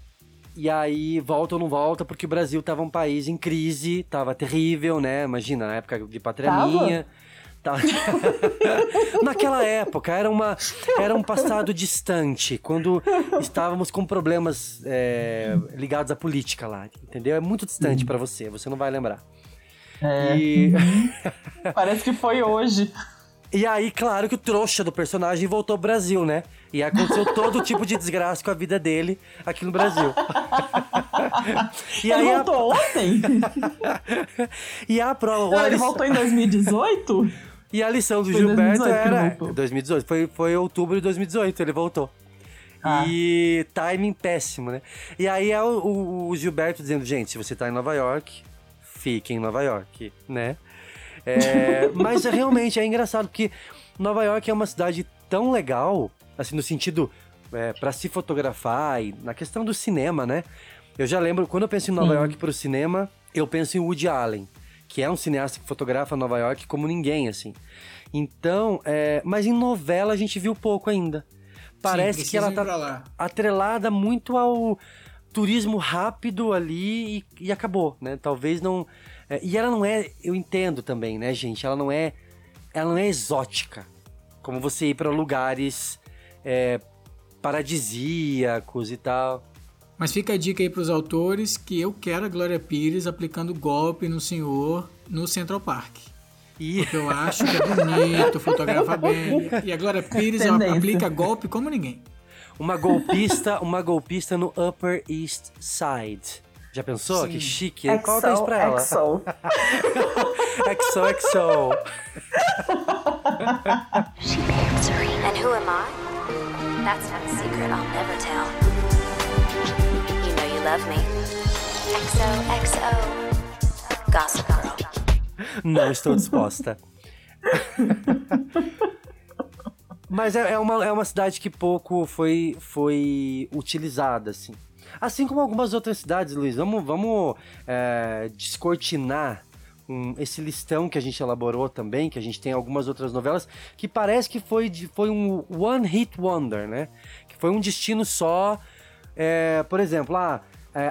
E aí, volta ou não volta, porque o Brasil tava um país em crise, tava terrível, né? Imagina, na época de Pátria Tava? Minha. Tava- <laughs> Naquela época, era, uma, era um passado distante, quando estávamos com problemas é, ligados à política lá, entendeu? É muito distante pra você, você não vai lembrar. É. E... <laughs> Parece que foi hoje. E aí, claro que o trouxa do personagem voltou ao Brasil, né? E aconteceu todo tipo de desgraça com a vida dele aqui no Brasil. <laughs> e ele a- voltou ontem? E a prova. Não, a ele voltou em 2018? E a lição do Foi Gilberto 2018 que ele era. voltou. 2018. Foi, foi outubro de 2018, ele voltou. Ah. E timing péssimo, né? E aí é o, o- o Gilberto dizendo, gente, se você tá em Nova York, fique em Nova York, né? É, <laughs> mas é, realmente é engraçado, porque Nova York é uma cidade tão legal, assim, no sentido é, para se fotografar e na questão do cinema, né? Eu já lembro, quando eu penso em Nova Sim. York pro cinema, eu penso em Woody Allen, que é um cineasta que fotografa Nova York como ninguém, assim. Então, é, mas em novela a gente viu pouco ainda. Parece que ela tá lá. atrelada muito ao turismo rápido ali e, e acabou, né? Talvez não. é, e ela não é, eu entendo também, né, gente? Ela não é, ela não é exótica, como você ir para lugares é, paradisíacos e tal. Mas fica a dica aí pros autores que eu quero a Glória Pires aplicando golpe no senhor no Central Park. E... Porque eu acho que é bonito, fotografa bem. E a Glória Pires aplica golpe como ninguém. Uma golpista, uma golpista no Upper East Side. Já pensou? Sim. Que chique. Conta isso pra ela. XO. XO, XO. And who am I? That's not a secret I'll never tell. You know you love me. XOXO. Gossip Girl. Não estou disposta. <laughs> Mas é, é uma, é uma cidade que pouco foi, foi utilizada, assim. Assim como algumas outras cidades, Luiz. Vamos, vamos é, descortinar um- esse listão que a gente elaborou também, que a gente tem algumas outras novelas, que parece que foi, foi um one hit wonder, né? Que foi um destino só. É, por exemplo, a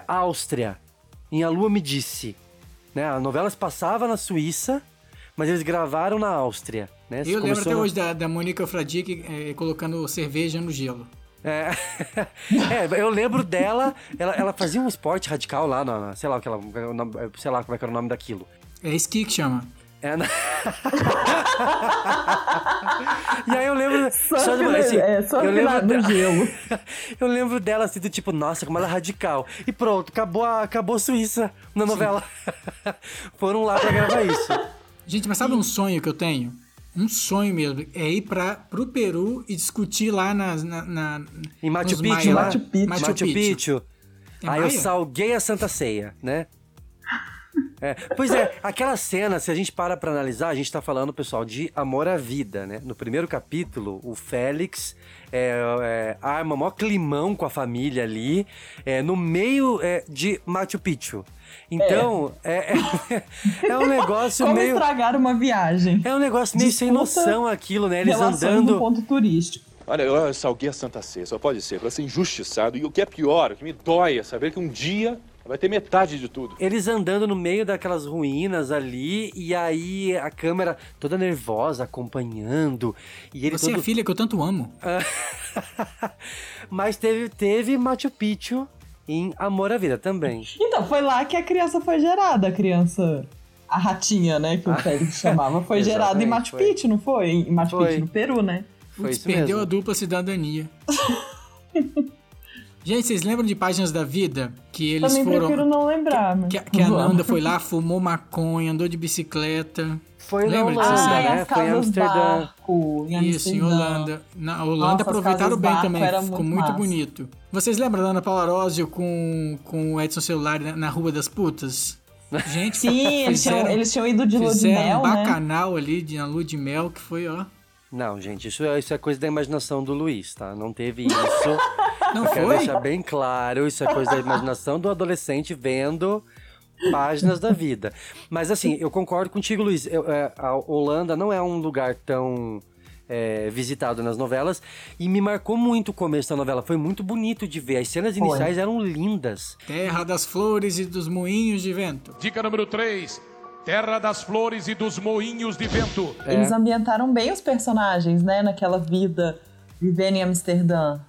Áustria, em A Lua Me Disse. Né? A novela se passava na Suíça, mas eles gravaram na Áustria. Né? Eu lembro até na- hoje da, da Mônica Fradique eh, colocando cerveja no gelo. É. <laughs> É, eu lembro dela, ela, ela fazia um esporte radical lá, na, sei lá, o que ela, o nome- sei lá como é que era o nome daquilo. É esqui que chama. É, na- <laughs> e aí eu lembro. Surf de- no- é, surf eu lembro na- no dela- gelo. <laughs> eu lembro dela assim, do tipo, nossa, como ela é radical. E pronto, acabou a, acabou a Suíça na novela. <laughs> Foram lá pra gravar isso. Gente, mas sabe um sonho que eu tenho? Um sonho mesmo. É ir pra, pro Peru e discutir lá nas, na, na, Em Machu Picchu, lá? Machu Picchu. Machu Picchu. É Aí eu Maia? salguei a Santa Ceia, né? É, pois é, aquela cena, se a gente para pra analisar, a gente tá falando, pessoal, de amor à vida, né? No primeiro capítulo, o Félix é, é, arma mó climão com a família ali, é, no meio é, de Machu Picchu. Então, é, é, é <laughs> um negócio Como meio... estragar uma viagem? É um negócio meio sem noção aquilo, né? Eles andando... ponto turístico. Olha, eu salguei a Santa Ceia, só pode ser, para ser injustiçado. E o que é pior, o que me dói é saber que um dia vai ter metade de tudo. Eles andando no meio daquelas ruínas ali, e aí a câmera toda nervosa, acompanhando. E ele Você é todo... a filha que eu tanto amo. <laughs> Mas teve, teve Machu Picchu em Amor à Vida também. Então, foi lá que a criança foi gerada, a criança. A ratinha, né? Que o Félix chamava. Foi <laughs> gerada em Machu foi. Picchu, não foi? Em Machu Foi. Picchu, no Peru, né? Foi Putz, perdeu mesmo. a dupla cidadania. <laughs> Gente, vocês lembram de Páginas da Vida? Que eles Também foram. prefiro não lembrar. mas Que, que a. Nanda foi lá, fumou maconha, andou de bicicleta. Foi Lembra na disso? Holanda, Ai, né? Foi em Amsterdã. barco, em Isso, em Amsterdã. Holanda. Na Holanda Nossa, aproveitaram bem também, era ficou muito muito bonito. Vocês lembram da Ana Paula Arósio com, com o Edson Celular na, na Rua das Putas? Gente, Sim, eles tinham, fizeram- eles tinham ido de lua de fizeram mel, um né? bacanal ali, de na lua de mel, que foi, ó. Não, gente, isso é, isso é coisa da imaginação do Luiz, tá? Não teve isso. <laughs> Não Eu quero foi? deixar bem claro, isso é coisa da imaginação do adolescente vendo páginas da vida. Mas assim, eu concordo contigo, Luiz. Eu- é, a Holanda não é um lugar tão é, visitado nas novelas e me marcou muito o começo da novela. Foi muito bonito de ver. As cenas Foi. iniciais eram lindas. Terra das flores e dos moinhos de vento. Dica número 3. Terra das flores e dos moinhos de vento. É. Eles ambientaram bem os personagens, né? Naquela vida vivendo em Amsterdã.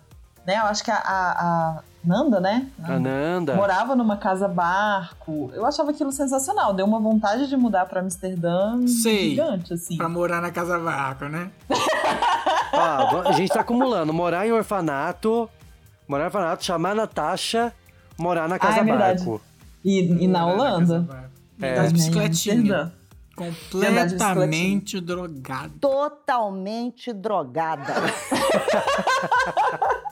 Né? Eu acho que a, a- a Nanda, né? A Nanda. Morava numa casa barco. Eu achava aquilo sensacional. Deu uma vontade de mudar pra Amsterdã Sei. gigante, assim. Pra morar na casa barco, né? <laughs> Ah, a gente tá acumulando. Morar em orfanato, morar em orfanato, chamar a Natasha, morar na casa Ah, é barco. E, e na Holanda? É. Das bicicletinhas. Completamente drogado. Totalmente drogada. <laughs>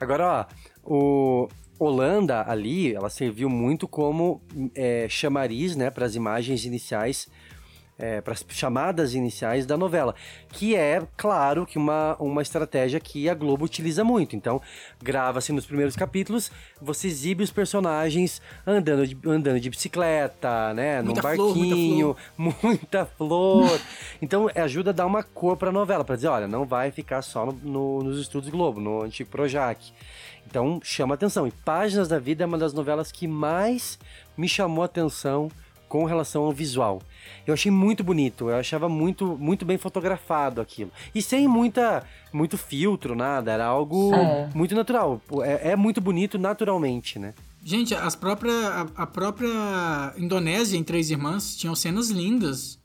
Agora, ó, o Holanda ali, ela serviu muito como é, chamariz, né, para as imagens iniciais, para as chamadas iniciais da novela, que é, claro, que uma, uma estratégia que a Globo utiliza muito. Então, grava-se nos primeiros capítulos, você exibe os personagens andando de, andando de bicicleta, né, num Muita flor, muita barquinho, <laughs> muita flor. então, ajuda a dar uma cor para a novela, para dizer, olha, não vai ficar só no- no- nos estúdios Globo, no antigo Projac. Então, chama atenção. E Páginas da Vida é uma das novelas que mais me chamou a atenção com relação ao visual. Eu achei muito bonito, eu achava muito, muito bem fotografado aquilo. E sem muita, muito filtro, nada, era algo É. muito natural. É, é muito bonito naturalmente, né? Gente, as própria, a, a própria Indonésia em Três Irmãs tinham cenas lindas.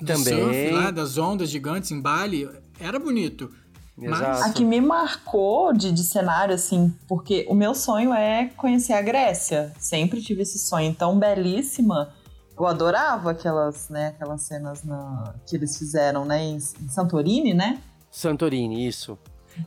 Do Também. surf lá, das ondas gigantes em Bali. Era bonito. Mas A que me marcou de, de cenário, assim, porque o meu sonho é conhecer a Grécia. Sempre tive esse sonho. Então, belíssima. Eu adorava aquelas, né, aquelas cenas na- que eles fizeram, né, em, em Santorini, né? Santorini, isso.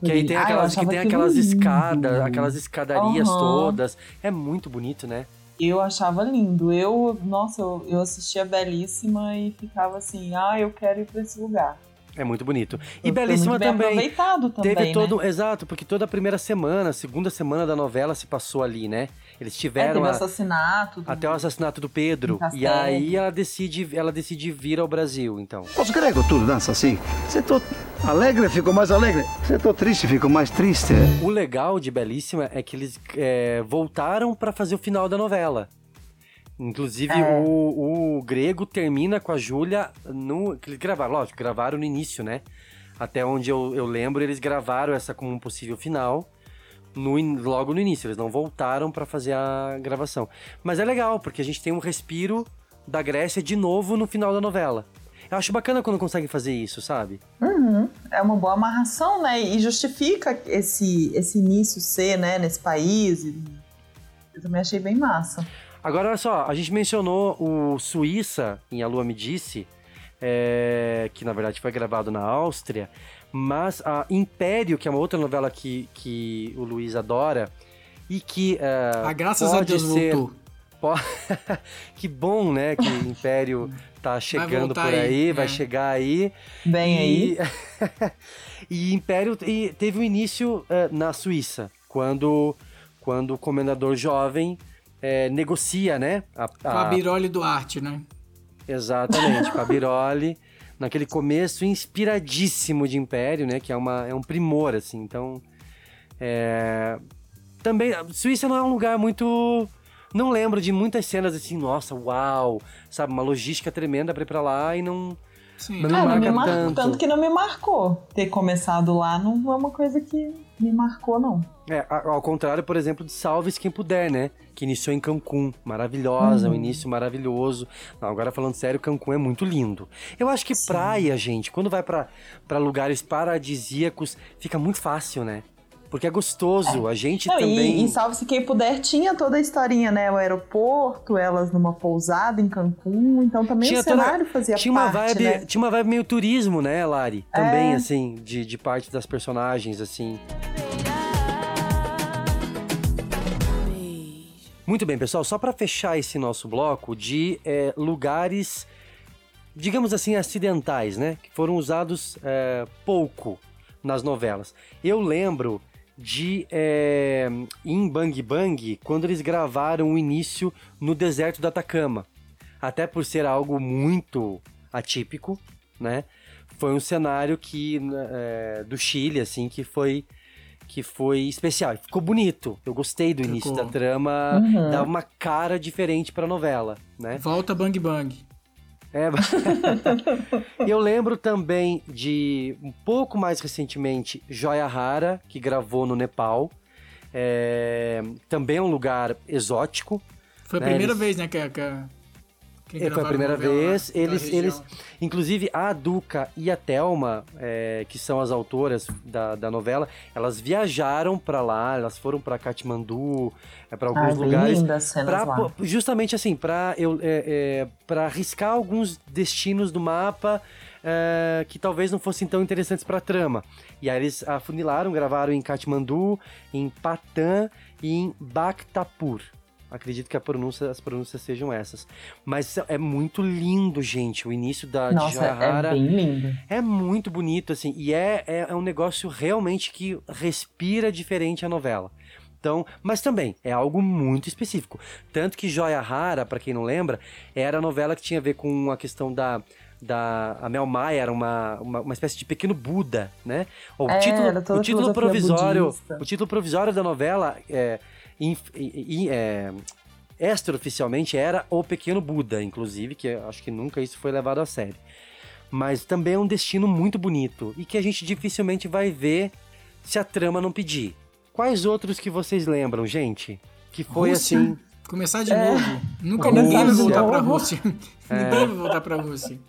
Que aí tem Ah, eu aquelas, que achava tem aquelas lindo. escadas, aquelas escadarias Aham. todas. É muito bonito, né? Eu achava lindo. Eu, nossa, eu, eu assistia Belíssima e ficava assim, ah, eu quero ir pra esse lugar. É muito bonito. E Foi belíssima bem também. aproveitado também, Teve todo, né? exato, porque toda a primeira semana, segunda semana da novela se passou ali, né? Eles É, tiveram o a- assassinato. do- até o assassinato do Pedro. E aí ela decide, ela decide vir ao Brasil, então. Os gregos tudo dança assim. Se tô alegre, fico mais alegre. Se tô triste, fico mais triste. O legal de Belíssima é que eles é, voltaram pra fazer o final da novela. Inclusive, É. o, o grego termina com a Júlia no. Que eles gravaram, lógico, gravaram no início, né? Até onde eu, eu lembro, eles gravaram essa como um possível final. No, logo no início, eles não voltaram pra fazer a gravação. Mas é legal, porque a gente tem um respiro da Grécia de novo no final da novela. Eu acho bacana quando conseguem fazer isso, sabe? Uhum. É uma boa amarração, né? E justifica esse, esse início ser, né, nesse país. Eu também achei bem massa. Agora, olha só, a gente mencionou o Suíça, em A Lua Me Disse, é, que na verdade foi gravado na Áustria, mas a Império, que é uma outra novela que, que o Luiz adora, e que. é, Ah, graças a pode Deus ser, voltou. <laughs> que bom, né, que o Império tá chegando por aí, aí, vai é. chegar aí. Bem e... <laughs> e Império te- teve um início é, na Suíça, quando, quando o comendador jovem é, negocia, né? A, Com a Biroli Duarte, né? Exatamente, com a Biroli, <laughs> naquele começo inspiradíssimo de Império, né? Que é, uma, é um primor, assim. Então, é... Também, Suíça não é um lugar muito... Não lembro de muitas cenas assim, nossa, uau, sabe? Uma logística tremenda pra ir pra lá e não... Sim. Não me Ah, não me marca mar... tanto. tanto. que não me marcou. Ter começado lá não é uma coisa que me marcou, não. É, ao contrário, por exemplo, de Salves Quem Puder, né? Que iniciou em Cancún. Maravilhosa, um Uhum. início maravilhoso. Não, agora falando sério, Cancún é muito lindo. Eu acho que praia, gente, quando vai pra lugares paradisíacos, fica muito fácil, né? Porque é gostoso. A gente Não, também. E, e salve-se quem puder, tinha toda a historinha, né? O aeroporto, elas numa pousada em Cancún, então também o toda- cenário fazia tinha uma parte, vibe, né? tinha uma vibe meio turismo, né, Lari? Também É. assim, de, de parte das personagens assim. Muito bem, pessoal, só para fechar esse nosso bloco de é, lugares, digamos assim, acidentais, né? Que foram usados é, pouco nas novelas. Eu lembro de é, em Bang Bang, quando eles gravaram o início no deserto do Atacama. Até por ser algo muito atípico, né? Foi um cenário que é, do Chile, assim, que foi que foi especial. Ficou bonito. Eu gostei do início Ficou. da trama, Uhum. dava uma cara diferente pra novela, né? Volta Bang Bang. É. <laughs> Eu lembro também de um pouco mais recentemente Joia Rara, que gravou no Nepal. É, também é um lugar exótico. Foi a né? primeira Eles- vez, né, que, que é, foi a primeira vez. naquela Eles, região. eles, inclusive a Duca e a Thelma, é, que são as autoras da, da novela, elas viajaram pra lá, elas foram pra Katmandu, é, para alguns bem lugares, pra- lá. justamente assim, para eu é, é, para arriscar alguns destinos do mapa. é, que talvez não fossem tão interessantes pra trama. E aí eles afunilaram, gravaram em Katmandu, em Patan e em Bhaktapur. Acredito que a pronúncia, as pronúncias sejam essas. Mas é muito lindo, gente, o início da Nossa, é bem lindo. É muito bonito, assim, e é, é, é um negócio realmente que respira diferente a novela. Então, mas também é algo muito específico. Tanto que Joia Rara, pra quem não lembra, era a novela que tinha a ver com a questão da. da a Mel Maia era uma, uma, uma espécie de pequeno Buda, né? O É, título, o título provisório. budista. O título provisório da novela é, inf- i- i- é, extraoficialmente era O Pequeno Buda, inclusive, que eu acho que nunca isso foi levado a sério. Mas também é um destino muito bonito e que a gente dificilmente vai ver se a trama não pedir. Quais outros que vocês lembram, gente? Que foi Rússia. assim. Começar de É. novo. Nunca Começar ninguém vai voltar pra. Rússia. É. <laughs> Ninguém vai voltar pra Rússia.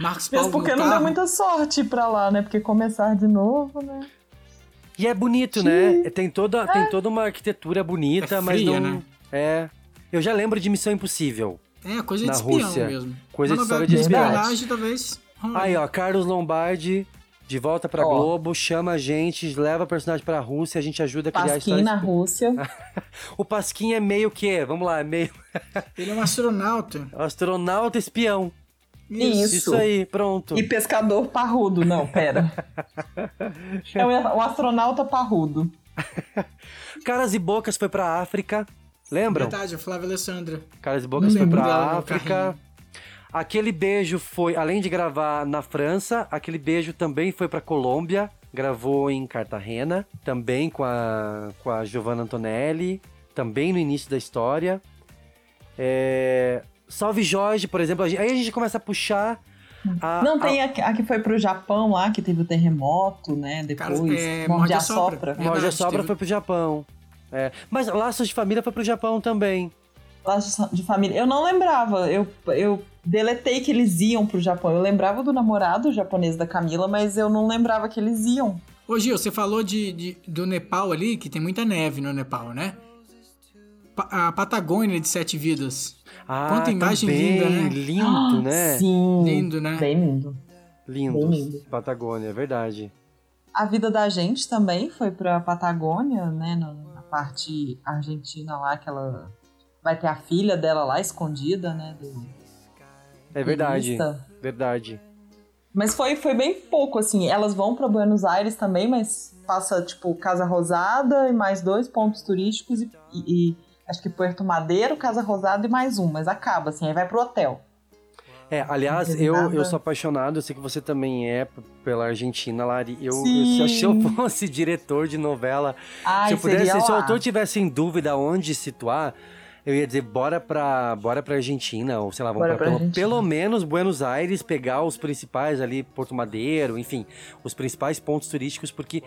Marcos Paulo Mesmo porque não deu muita sorte pra lá, né? Porque começar de novo, né? E é bonito, né? Tem toda, tem toda uma arquitetura bonita, É mas fria, não. né? É. Eu já lembro de Missão Impossível. É, coisa na de espião Rússia. mesmo. Coisa Uma de história de espionagem, talvez. Aí, ó, Carlos Lombardi de volta pra Ó. Globo, chama a gente, leva a personagem pra Rússia, a gente ajuda a criar a Pasquim história. na Rússia. <laughs> O Pasquim é meio que, vamos lá, é meio Ele é um astronauta. <laughs> astronauta espião. Isso. Isso aí, pronto. E pescador parrudo. Não, pera. <laughs> É o o astronauta parrudo. <laughs> Caras e Bocas foi pra África, lembram? Verdade, a Flávia Alessandra. Caras e Bocas Não foi pra África. Aquele beijo foi, além de gravar na França, aquele beijo também foi pra Colômbia, gravou em Cartagena, também com a, com a Giovanna Antonelli, também no início da história. É, Salve Jorge, por exemplo, aí a gente começa a puxar a, Não tem a, a que foi pro Japão lá, que teve o terremoto, né? Depois. é, Morde a Sopra. Sopra. Morde a Verdade, Sobra teve- foi pro Japão. É, mas Laços de Família foi pro Japão também. Laços de família. Eu não lembrava. Eu, eu deletei que eles iam pro Japão. Eu lembrava do namorado japonês da Camila, mas eu não lembrava que eles iam. Ô Gil, você falou de, de- do Nepal ali, que tem muita neve no Nepal, né? Pa- a Patagônia de Sete Vidas. Ah, Quanta imagem também, linda, né? Lindo, né? Sim. Lindo, né? Bem lindo. Lindo. Bem lindo. Patagônia, é verdade. A vida da gente também foi pra Patagônia, né? Na, parte argentina lá, que ela vai ter a filha dela lá escondida, né? do- É verdade. Turista. Verdade. Mas foi, foi bem pouco, assim. Elas vão pra Buenos Aires também, mas passa, tipo, Casa Rosada e mais dois pontos turísticos e- e acho que Puerto Madeiro, Casa Rosada e mais um. Mas acaba, assim, aí vai pro hotel. É, aliás, eu, eu sou apaixonado, eu sei que você também é pela Argentina, Lari. Eu, eu- se eu fosse <laughs> diretor de novela, Ai, se eu pudesse, se o autor tivesse em dúvida onde situar, eu ia dizer, bora pra, bora pra Argentina, ou sei lá, vamos pra, pra pelo, pelo menos Buenos Aires, pegar os principais ali, Porto Madeiro, enfim, os principais pontos turísticos, porque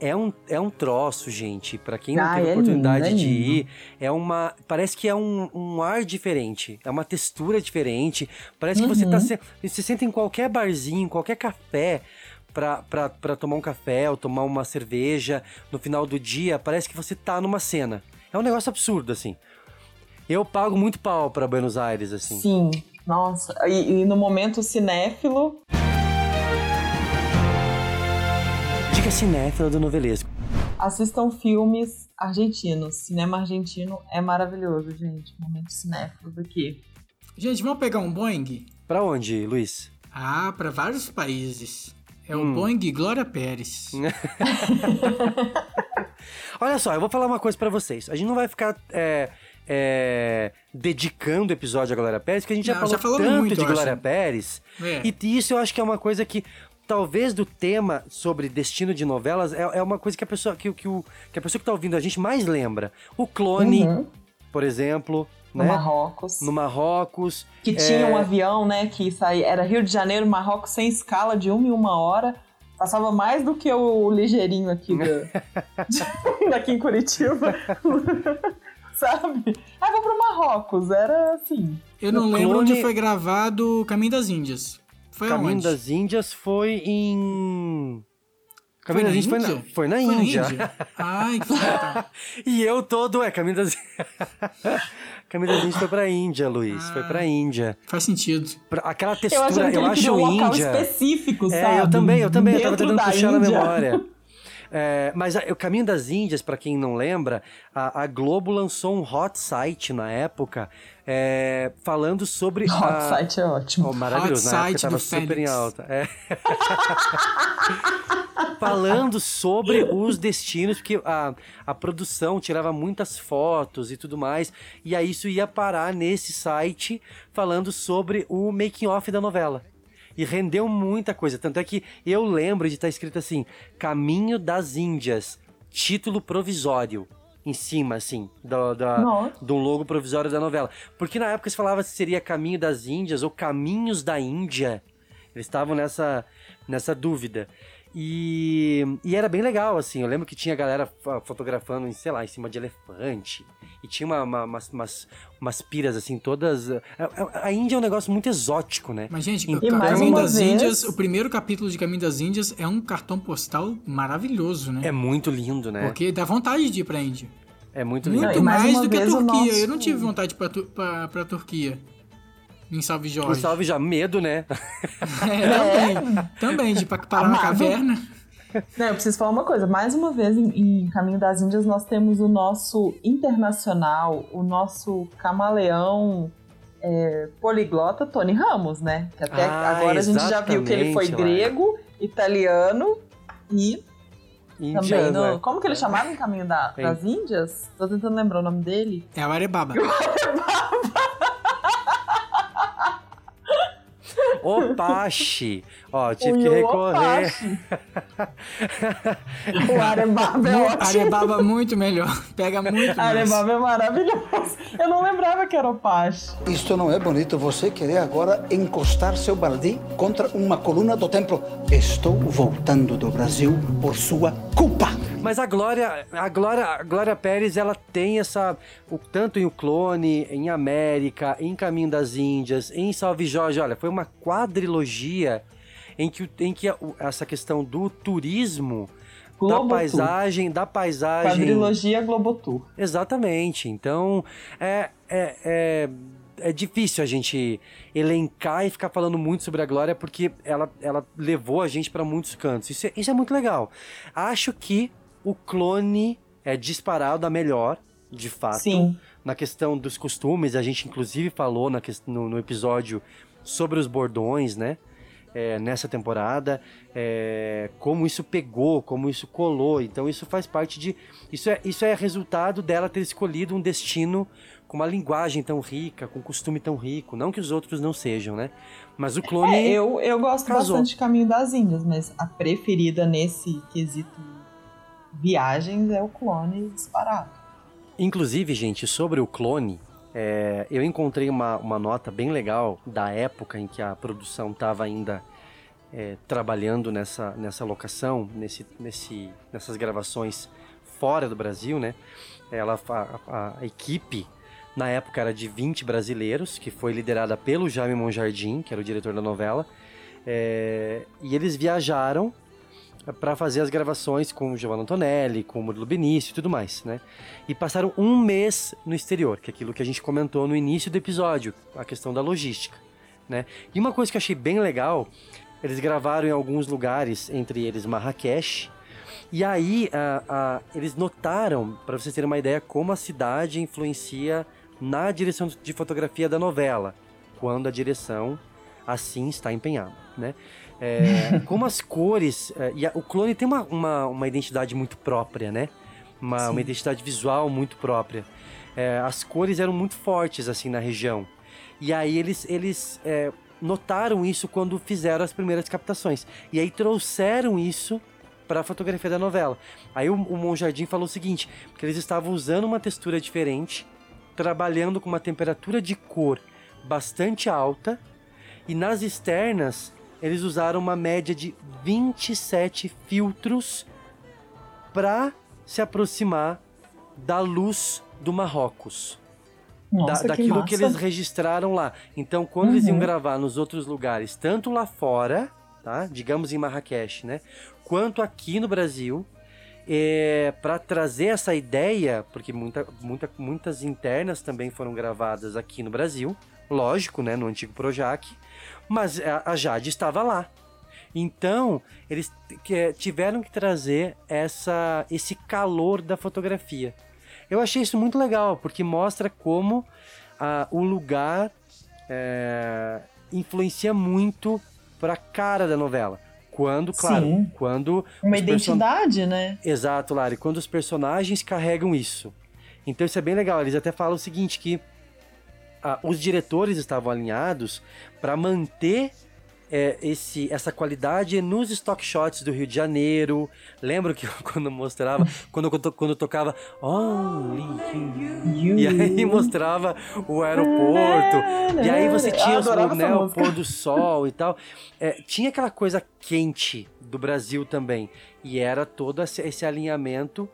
é um, é um troço, gente. Pra quem não Ah, teve é oportunidade lindo, é de ir, é uma. Parece que é um, um ar diferente, é uma textura diferente. Parece que você tá. Uhum. Se, você senta em qualquer barzinho, qualquer café. pra, pra, pra tomar um café ou tomar uma cerveja no final do dia, parece que você tá numa cena. É um negócio absurdo, assim. Eu pago muito pau pra Buenos Aires, assim. Sim, nossa. E, e no momento cinéfilo, Dica cinéfila do novelesco. assistam filmes argentinos. Cinema argentino é maravilhoso, gente. Momento cinéfilo aqui. Gente, vamos pegar um Boeing? Pra onde, Luiz? Ah, para vários países. É o Hum. Boeing Glória Pérez. <laughs> Olha só, eu vou falar uma coisa pra vocês. A gente não vai ficar é, é, dedicando o episódio a Glória Pérez, porque a gente já Não, falou já falou tanto muito, de Glória acho. Pérez. É. E isso eu acho que é uma coisa que, talvez do tema sobre destino de novelas, é, é uma coisa que a pessoa que, o- que, o, que a pessoa que tá ouvindo a gente mais lembra. O clone, Uhum. por exemplo. No né? Marrocos. No Marrocos. Que é, tinha um avião, né? Que saía, era Rio de Janeiro, Marrocos, sem escala, de uma em uma hora. Passava mais do que o ligeirinho aqui da- <laughs> <laughs> daqui em Curitiba. <laughs> Sabe? Ah, vou pro Marrocos. Era assim. Eu não O lembro clone- onde foi gravado Caminho das Índias. Foi Caminho aonde? das Índias foi em. Caminho na das Índias foi na, Índia? foi na Foi na Índia. Índia? Ai, que tá. <laughs> e eu todo, é, Caminho das <laughs> Caminho das Índias foi pra Índia, Luiz. Foi pra Índia. Faz sentido. Pra- aquela Eu textura, eu ele acho criou um local Índia. específico, é, sabe? eu também, eu também, eu tava Dentro tentando puxar na Índia. memória. É, mas a- o Caminho das Índias, pra quem não lembra, a, a Globo lançou um hot site na época é, falando sobre. <laughs> Hot a... site é ótimo. Oh, maravilhoso, Hot na época site tava do super Félix. em alta. É. <laughs> Falando sobre os destinos, porque a, a produção tirava muitas fotos e tudo mais, e aí isso ia parar nesse site falando sobre o making off da novela. E rendeu muita coisa. Tanto é que eu lembro de estar escrito assim: Caminho das Índias, título provisório. Em cima, assim, do, da, do logo provisório da novela. Porque na época se falava se seria Caminho das Índias ou Caminhos da Índia. Eles estavam nessa, nessa dúvida. E, e era bem legal, assim. Eu lembro que tinha galera fa- fotografando, em, sei lá, em cima de elefante. E tinha uma, uma- umas, umas, umas piras, assim, todas. A, a- a Índia é um negócio muito exótico, né? Mas, gente, Então- Caminho das vez- Índias, o primeiro capítulo de Caminho das Índias é um cartão postal maravilhoso, né? É muito lindo, né? Porque dá vontade de ir pra Índia. É muito lindo. Muito e mais do que a Turquia. nosso- Eu não tive vontade pra, tu, pra, pra Turquia. Em Salve Jorge. salve já, medo, né? É, também. Também, de parar na caverna. Não, eu preciso falar uma coisa. Mais uma vez, em, em Caminho das Índias, nós temos o nosso internacional, o nosso camaleão é, poliglota Tony Ramos, né? Que até Ah, agora a gente já viu que ele foi grego, italiano e também Indiano, no. é. Como que ele chamava em Caminho da- das Índias? Tô tentando lembrar o nome dele. É a Arebaba. <laughs> Opache. Ó, tive O que recorrer. <laughs> O Arebaba é ótimo. Arebaba muito melhor. Pega muito mais. Arebaba é maravilhoso. Eu não lembrava que era o Pache. Isto não é bonito. Você querer agora encostar seu balde contra uma coluna do templo. Estou voltando do Brasil por sua culpa. Mas a Glória, a Glória, a Glória Pérez, ela tem essa, o, tanto em O Clone, em América, em Caminho das Índias, em Salve Jorge, olha, foi uma quadrilogia em que, em que a- essa questão do turismo, da paisagem, da paisagem... Quadrilogia Globotour. Exatamente. Então, é, é, é, é difícil a gente elencar e ficar falando muito sobre a Glória, porque ela, ela levou a gente para muitos cantos. Isso é, isso é muito legal. Acho que o clone é disparado a melhor, de fato. Sim. Na questão dos costumes, a gente inclusive falou na, no, no episódio sobre os bordões, né? é, nessa temporada, é, como isso pegou, como isso colou. Então isso faz parte de. Isso é, isso é resultado dela ter escolhido um destino com uma linguagem tão rica, com um costume tão rico. Não que os outros não sejam, né? Mas o clone. É, eu, eu gosto casou. bastante de Caminho das Índias, mas a preferida nesse quesito viagens é o clone disparado. Inclusive, gente, sobre o clone, é, eu encontrei uma, uma nota bem legal da época em que a produção estava ainda é, trabalhando nessa, nessa locação, nesse, nesse, nessas gravações fora do Brasil, né? Ela, a, a- equipe na época era de 20 brasileiros, que foi liderada pelo Jaime Monjardim, que era o diretor da novela. É, e eles viajaram para fazer as gravações com o Giovanni Antonelli, com o Murilo Benício e tudo mais, né? E passaram um mês no exterior, que é aquilo que a gente comentou no início do episódio, a questão da logística, né? E uma coisa que eu achei bem legal, eles gravaram em alguns lugares, entre eles Marrakech, e aí a, a, eles notaram, para vocês terem uma ideia, como a cidade influencia na direção de fotografia da novela, quando a direção assim está empenhada, né? É, <laughs> como as cores. É, e a, o clone tem uma, uma, uma, identidade muito própria, né? Uma, uma identidade visual muito própria. É, as cores eram muito fortes, assim, na região. E aí eles, eles é, notaram isso quando fizeram as primeiras captações. E aí trouxeram isso para a fotografia da novela. Aí o, o Monjardim falou o seguinte: que eles estavam usando uma textura diferente, trabalhando com uma temperatura de cor bastante alta, e nas externas eles usaram uma média de 27 filtros para se aproximar da luz do Marrocos. Nossa, da, daquilo que, que, eles registraram lá. Então, quando uhum. eles iam uhum. gravar nos outros lugares, tanto lá fora, tá? Digamos em Marrakech, né? Quanto aqui no Brasil, é, para trazer essa ideia, porque muita, muita, muitas internas também foram gravadas aqui no Brasil, lógico, né? No antigo Projac mas a Jade estava lá. Então, eles tiveram que trazer essa, esse calor da fotografia. Eu achei isso muito legal, porque mostra como ah, o lugar é, influencia muito para a cara da novela. Quando, claro, Sim. quando. Uma identidade, person... né? Exato, Lari. Quando os personagens carregam isso. Então isso é bem legal. Eles até falam o seguinte: que ah, os diretores estavam alinhados para manter é, esse, essa qualidade nos stock shots do Rio de Janeiro. Lembro que <laughs> quando mostrava, quando, quando tocava Only You, e aí <laughs> mostrava o aeroporto, e aí você tinha os, né, o pôr do sol e tal. É, tinha aquela coisa quente do Brasil também, e era todo esse alinhamento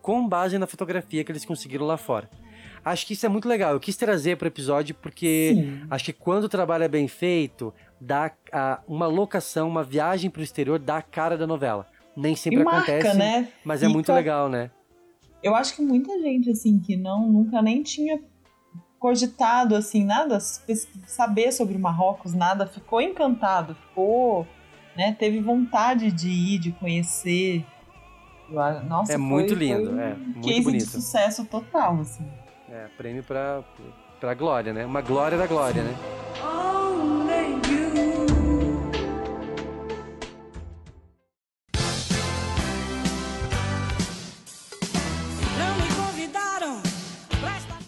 com base na fotografia que eles conseguiram lá fora. Acho que isso é muito legal. Eu quis trazer para o episódio porque Sim. acho que quando o trabalho é bem feito, dá a, uma locação, uma viagem para o exterior dá a cara da novela. Nem sempre marca, acontece, né? mas é muito legal, né? Eu acho que muita gente assim que não nunca nem tinha cogitado assim nada saber sobre o Marrocos, nada, ficou encantado, ficou, né, teve vontade de ir, de conhecer. Nossa, é foi, muito lindo, foi é muito bonito. de sucesso total, assim. É, prêmio pra, pra glória, né? Uma glória da glória, né?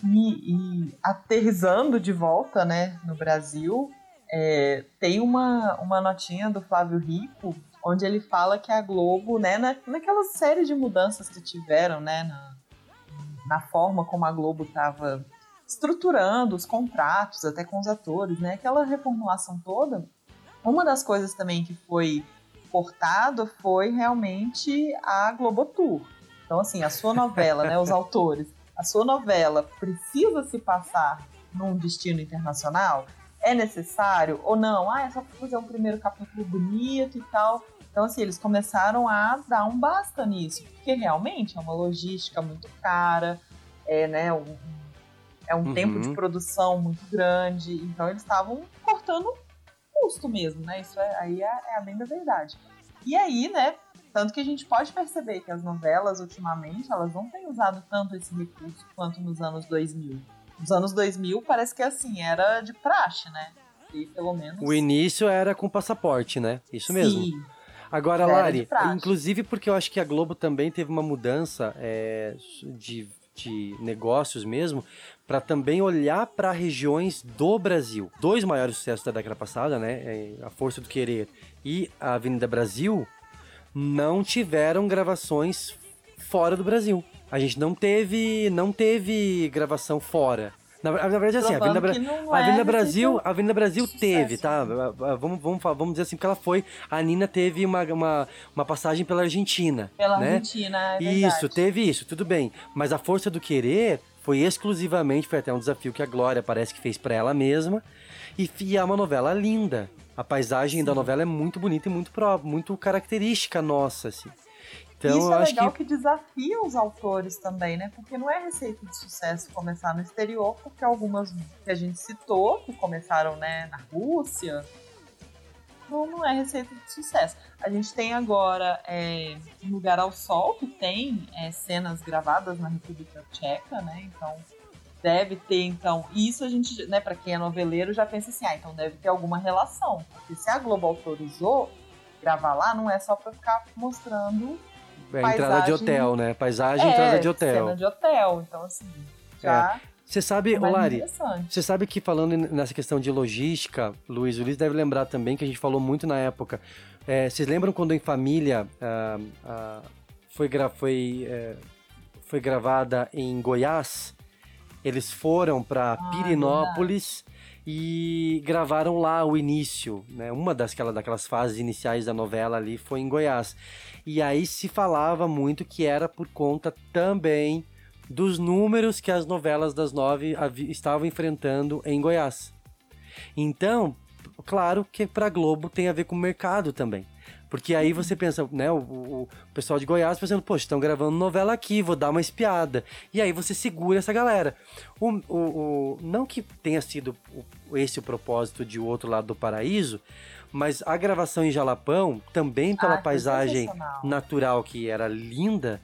E, e aterrizando de volta, né, no Brasil, é, tem uma, uma notinha do Flávio Rico, onde ele fala que a Globo, né, na, naquelas séries de mudanças que tiveram, né, na, na forma como a Globo estava estruturando os contratos, até com os atores, né? Aquela reformulação toda. Uma das coisas também que foi cortado foi realmente a Globotour. Então, assim, a sua novela, né? Os autores, a sua novela precisa se passar num destino internacional? É necessário ou não? Ah, é só fazer um primeiro capítulo bonito e tal. Então, assim, eles começaram a dar um basta nisso, porque realmente é uma logística muito cara, é, né, um, é um uhum. tempo de produção muito grande, então eles estavam cortando custo mesmo, né? Isso é, aí é, é a bem da verdade. E aí, né, tanto que a gente pode perceber que as novelas, ultimamente, elas não têm usado tanto esse recurso quanto nos anos 2000. Nos anos 2000, parece que assim, era de praxe, né? E pelo menos. O início era com passaporte, né? Isso mesmo. Sim. Agora, Lari, inclusive porque eu acho que a Globo também teve uma mudança é, de, de negócios mesmo, para também olhar para regiões do Brasil. Dois maiores sucessos da década passada, né? É, a Força do Querer e a Avenida Brasil, não tiveram gravações fora do Brasil. A gente não teve, não teve gravação fora. Na, na verdade, assim, a Avenida, Bra a Avenida é Brasil, a Avenida Brasil teve, tá? Vamos, vamos, vamos dizer assim, porque ela foi. A Nina teve uma, uma, uma passagem pela Argentina. Pela né? Argentina, é Isso, teve isso, tudo bem. Mas a força do querer foi exclusivamente, foi até um desafio que a Glória parece que fez para ela mesma. E, e é uma novela linda. A paisagem da novela é muito bonita e muito, muito característica nossa, assim. Então Isso é legal que. que... desafia os autores também, né? Porque não é receita de sucesso começar no exterior, porque algumas que a gente citou, que começaram né, na Rússia, não, não é receita de sucesso. A gente tem agora é, Um Lugar ao Sol, que tem é, cenas gravadas na República Tcheca, né? Então deve ter, então. Isso a gente, né, para quem é noveleiro, já pensa assim, ah, então deve ter alguma relação. Porque se a Globo autorizou gravar lá, não é só para ficar mostrando É, entrada de paisagem- hotel, né? Paisagem, é, entrada de hotel. Cena de hotel, então assim, já. Você sabe, é mais Lari, você sabe que falando nessa questão de logística, Luiz, o Luiz deve lembrar também que a gente falou muito na época. É, vocês lembram quando em família ah, ah, foi, gra foi, é, foi gravada em Goiás? Eles foram para Pirinópolis e gravaram lá o início, né? Uma das aquela- daquelas fases iniciais da novela ali foi em Goiás. E aí se falava muito que era por conta também dos números que as novelas das nove estavam enfrentando em Goiás. Então, claro que para Globo tem a ver com o mercado também. Porque aí você pensa, né, o, o- pessoal de Goiás pensando, poxa, estão gravando novela aqui, vou dar uma espiada. E aí você segura essa galera. O, o- o- não que tenha sido esse o propósito de O Outro Lado do Paraíso, mas a gravação em Jalapão, também pela Ah, paisagem natural que era linda,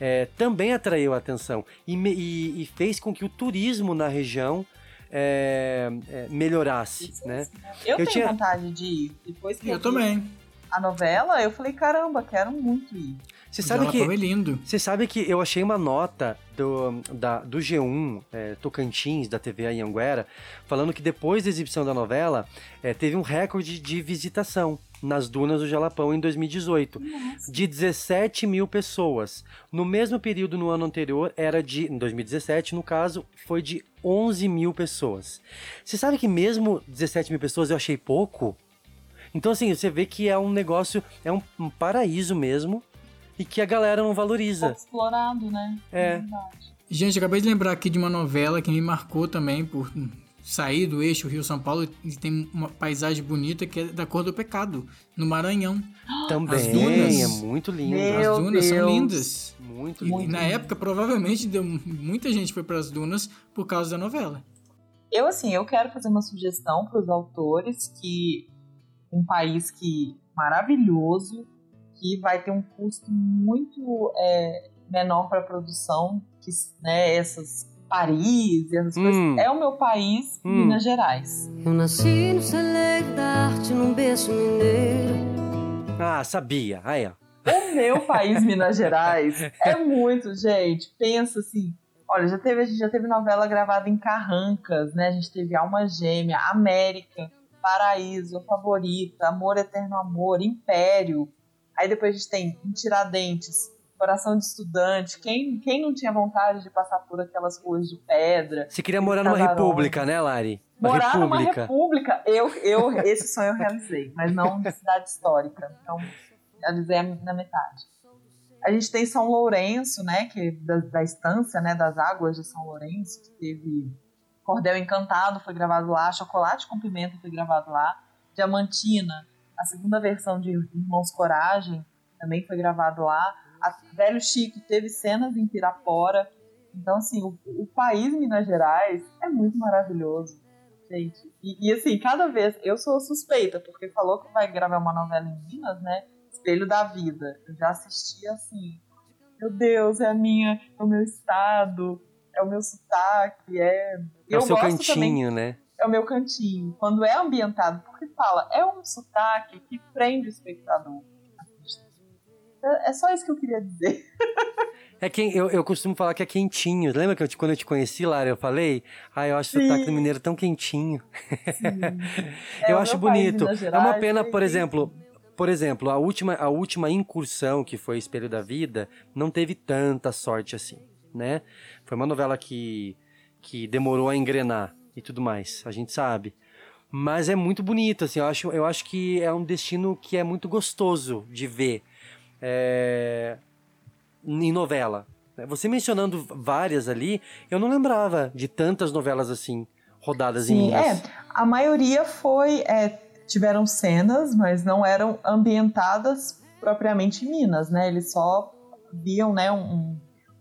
é, também atraiu a atenção e, e- e fez com que o turismo na região é, é, melhorasse, né? Eu, tenho vontade de ir. Depois que Eu também. A novela, eu falei, caramba, quero muito ir. Você sabe que Jalapão é lindo. Você sabe que eu achei uma nota do, da, do G1 é, Tocantins, da TV Anhanguera, falando que depois da exibição da novela, é, teve um recorde de visitação nas dunas do Jalapão em 2018, de 17 mil pessoas. No mesmo período no ano anterior, era de, em 2017, no caso, foi de 11 mil pessoas. Você sabe que mesmo 17 mil pessoas eu achei pouco? Então, assim, você vê que é um negócio, é um, um paraíso mesmo, e que a galera não valoriza. Pouco explorado, né? É. verdade. Gente, acabei de lembrar aqui de uma novela que me marcou também por sair do eixo Rio-São Paulo e tem uma paisagem bonita que é da cor do pecado, no Maranhão. <gasps> Também, As dunas, é muito lindo. As dunas são Deus. lindas. Muito E, lindo. na época, provavelmente, deu, muita gente foi para as dunas por causa da novela. Eu, assim, eu quero fazer uma sugestão para os autores que um país que maravilhoso, que vai ter um custo muito é, menor para produção, que né, essas Paris, essas Hum. coisas. É o meu país, Hum. Minas Gerais. Eu nasci no celeiro da arte, num berço mineiro. Ah, sabia. Aí, ó. O meu país, Minas Gerais, <laughs> é muito, gente. Pensa assim. Olha, já teve, a gente já teve novela gravada em Carrancas, né? A gente teve Alma Gêmea, América, Paraíso, Favorita, Amor Eterno Amor, Império. Aí depois a gente tem em Tiradentes, Coração de Estudante. Quem, quem não tinha vontade de passar por aquelas ruas de pedra? Você queria morar numa Casarões? república, né, Lari? Uma Morar numa república. república, eu, eu, esse sonho eu realizei, mas não de cidade histórica. Então, realizei na metade. A gente tem São Lourenço, né, que é da, da estância, né, das águas de São Lourenço, que teve Cordel Encantado, foi gravado lá, Chocolate com Pimenta foi gravado lá, Diamantina, a segunda versão de Irmãos Coragem também foi gravado lá, a Velho Chico teve cenas em Pirapora, então assim, o, o país Minas Gerais é muito maravilhoso, gente. E, e, assim, cada vez, eu sou suspeita, porque falou que vai gravar uma novela em Minas, né, Espelho da Vida, eu já assisti assim, meu Deus, é a minha, é o meu estado, é o meu sotaque, é... É o eu seu cantinho, também, né? é o meu cantinho. Quando é ambientado, porque fala, é um sotaque que prende o espectador. É é só isso que eu queria dizer. É quem eu, eu costumo falar que é quentinho. Lembra que eu te- quando eu te conheci, Lara, eu falei? Ah, eu acho o Sim. sotaque do mineiro tão quentinho. <laughs> É, eu o acho país, bonito. É uma pena, é por exemplo, por exemplo, a última, a última incursão que foi Espelho da Vida não teve tanta sorte assim, né? Foi uma novela que, que demorou a engrenar e tudo mais, a gente sabe. Mas é muito bonito, assim, eu acho, eu acho que é um destino que é muito gostoso de ver é, em novela. Você mencionando várias ali, eu não lembrava de tantas novelas assim, rodadas em Sim, Minas. é. A maioria foi. é, tiveram cenas, mas não eram ambientadas propriamente em Minas, né? Eles só viam, né, um,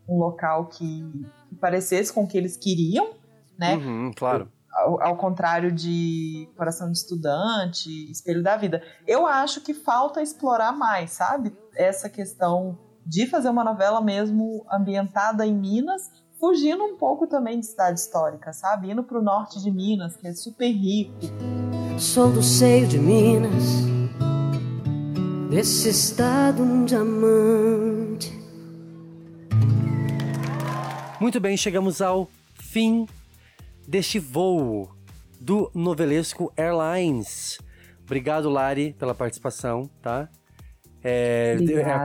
um local que parecesse com o que eles queriam, né? Uhum, claro. Ao, ao, contrário de Coração de Estudante, Espelho da Vida. Eu acho que falta explorar mais, sabe? Essa questão de fazer uma novela mesmo ambientada em Minas, fugindo um pouco também de cidade histórica, sabe? Indo para o norte de Minas, que é super rico. Sou do seio de Minas, desse estado um diamante. Muito bem, chegamos ao fim deste voo do Novelesco Airlines. Obrigado, Lari, pela participação, tá? É,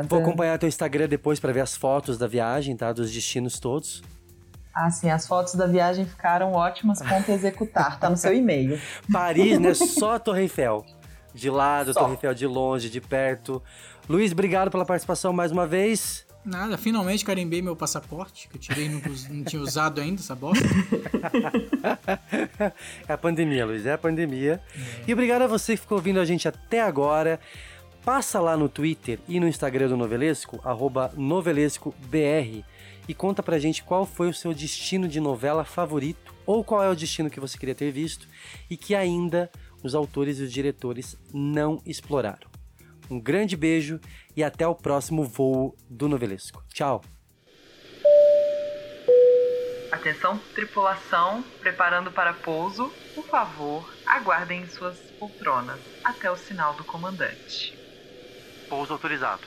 vou acompanhar teu Instagram depois para ver as fotos da viagem, tá? Dos destinos todos. Ah, sim, as fotos da viagem ficaram ótimas. Ponto executar, tá no seu e-mail. <laughs> Paris, né? Só Torre Eiffel. De lado, Só. Torre Eiffel de longe, de perto. Luiz, obrigado pela participação mais uma vez. Nada, finalmente carimbei meu passaporte, que eu tirei não, não tinha usado ainda essa bosta. <laughs> é a pandemia, Luiz, é a pandemia. É. E obrigado a você que ficou ouvindo a gente até agora. Passa lá no Twitter e no Instagram do Novelesco, novelescobr, e conta pra gente qual foi o seu destino de novela favorito, ou qual é o destino que você queria ter visto, e que ainda os autores e os diretores não exploraram. Um grande beijo e até o próximo voo do Novelesco. Tchau! Atenção, tripulação, preparando para pouso. Por favor, aguardem suas poltronas até o sinal do comandante. Pouso autorizado.